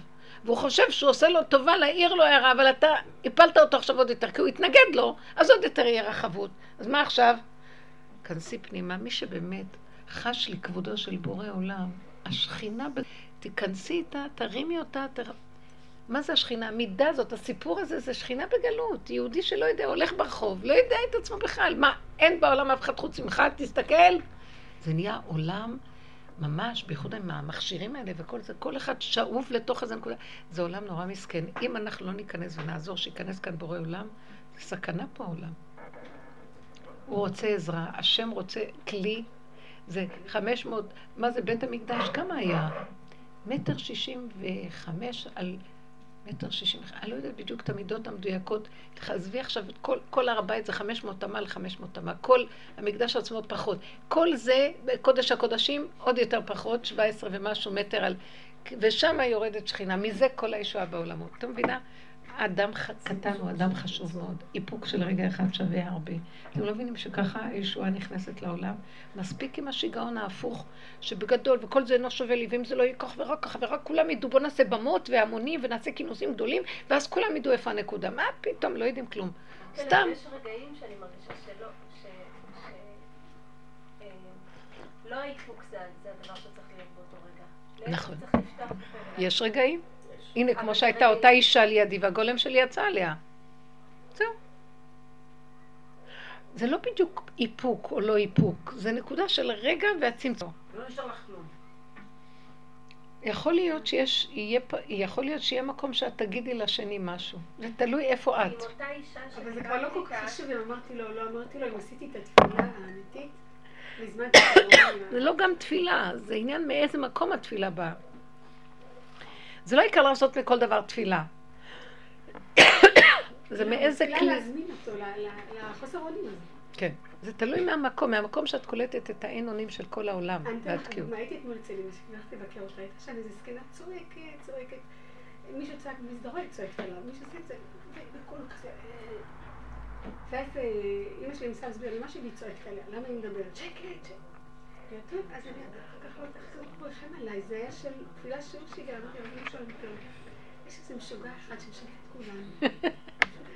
והוא חושב שהוא עושה לו טובה להעיר לו הערה, אבל אתה הפלת אותו עכשיו עוד יותר, כי הוא התנגד לו, אז עוד יותר יהיה רחבות. אז מה עכשיו? כנסי פנימה, מי שבאמת חש לכבודו של בורא עולם, השכינה, תיכנסי איתה, תרימי אותה, תר... מה זה השכינה? המידה הזאת, הסיפור הזה, זה שכינה בגלות. יהודי שלא יודע, הולך ברחוב, לא יודע את עצמו בכלל. מה, אין בעולם אף אחד חוץ ממך? תסתכל. זה נהיה עולם ממש, בייחוד עם המכשירים האלה וכל זה, כל אחד שאוב לתוך איזה נקודה. זה עולם נורא מסכן. אם אנחנו לא ניכנס ונעזור שייכנס כאן בורא עולם, זה סכנה פה העולם. הוא רוצה עזרה, השם רוצה כלי. זה 500, מה זה בית המקדש? כמה היה? מטר שישים וחמש על מטר שישים, אני לא יודעת בדיוק את המידות המדויקות. עזבי עכשיו את כל, כל הר הבית זה 500 תמה ל-500 תמה, כל המקדש עצמו פחות. כל זה, קודש הקודשים, עוד יותר פחות, 17 ומשהו מטר על... ושם יורדת שכינה, מזה כל הישועה בעולמות. אתה מבינה? אדם קטן הוא אדם חשוב מאוד. איפוק של רגע אחד שווה הרבה. אתם לא מבינים שככה הישועה נכנסת לעולם? מספיק עם השיגעון ההפוך, שבגדול, וכל זה אינו שווה לי, ואם זה לא יהיה כך ורק ככה, ורק כולם ידעו, בוא נעשה במות והמונים ונעשה כינוסים גדולים, ואז כולם ידעו איפה הנקודה. מה פתאום, לא יודעים כלום. כן, סתם. יש רגעים שאני מרגישה שלא, ש... אה, לא האיפוק זה הדבר שצריך להיות באותו רגע. נכון. יש רגעים? הנה, כמו שהייתה אותה אישה לידי והגולם שלי יצא עליה. זהו. זה לא בדיוק איפוק או לא איפוק, זה נקודה של רגע והצמצום. לא נשאר לך כלום. יכול להיות שיש, יהיה, יכול להיות שיהיה מקום שאת תגידי לשני משהו. זה תלוי איפה את. עם אותה אישה אבל זה כבר לא כל כך חשוב אם אמרתי לו, לא אמרתי לו, אם עשיתי את התפילה האמיתית, זה לא גם תפילה, זה עניין מאיזה מקום התפילה באה. זה לא עיקר לעשות מכל דבר תפילה. זה מאיזה כלי... תפילה להזמין אותו לחוסר אונים הזה. כן. זה תלוי מהמקום, מהמקום שאת קולטת את האין אונים של כל העולם, אני אתן לך. דוגמא, הייתי אתמול אצל אמא שלי, לבקר אותה, הייתה שם איזה זקנה צועקת, צועקת. מישהו צעק במסדרון, צועקת עליו, מישהו עושה את זה, כזה. אה. ואז אה, אמא שלי ניסה להסביר לי משהו והיא צועקת עליה, למה היא מדברת? שקט, שקט. אמרתי, טוב, אז אני אחר כך לא תחזור פה לכם עליי, זה היה של תפילה שיעור שהגיעה, אמרתי, רבי משהו כלום. יש איזה משוגע אחד שמשגע את כולנו.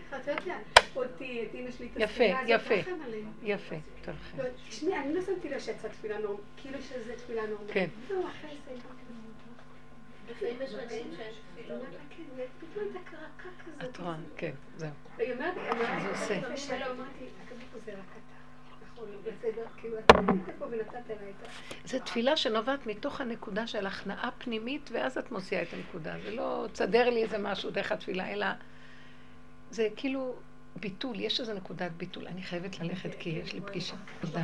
את יודעת לה, אותי, את אמא שלי, את יפה, התפילה הזאת, יפה. רחם עלינו. יפה, טוב. לא, שנייה, אני לא שמתי לב שיצאה תפילה נורמלית, כאילו שזה תפילה נורמלית. כן. לא, אחרי זה, לפעמים יש רגעים שאין תפילות. כן, פתאום הייתה קרקע כזאת. את רואה, כן, זהו. היא אומרת. אחרי שלום, אמרתי, הקדוש ברוך הוא זה רק אתה. זו תפילה שנובעת מתוך הנקודה של הכנעה פנימית, ואז את מוציאה את הנקודה. זה לא תסדר לי איזה משהו דרך התפילה, אלא זה כאילו ביטול, יש איזו נקודת ביטול. אני חייבת ללכת כי יש לי פגישה. תודה.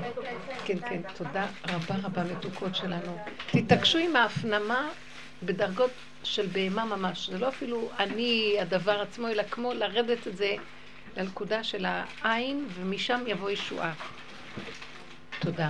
כן, כן, תודה רבה רבה מתוקות שלנו. תתעקשו עם ההפנמה בדרגות של בהמה ממש. זה לא אפילו אני הדבר עצמו, אלא כמו לרדת את זה לנקודה של העין, ומשם יבוא ישועה. תודה.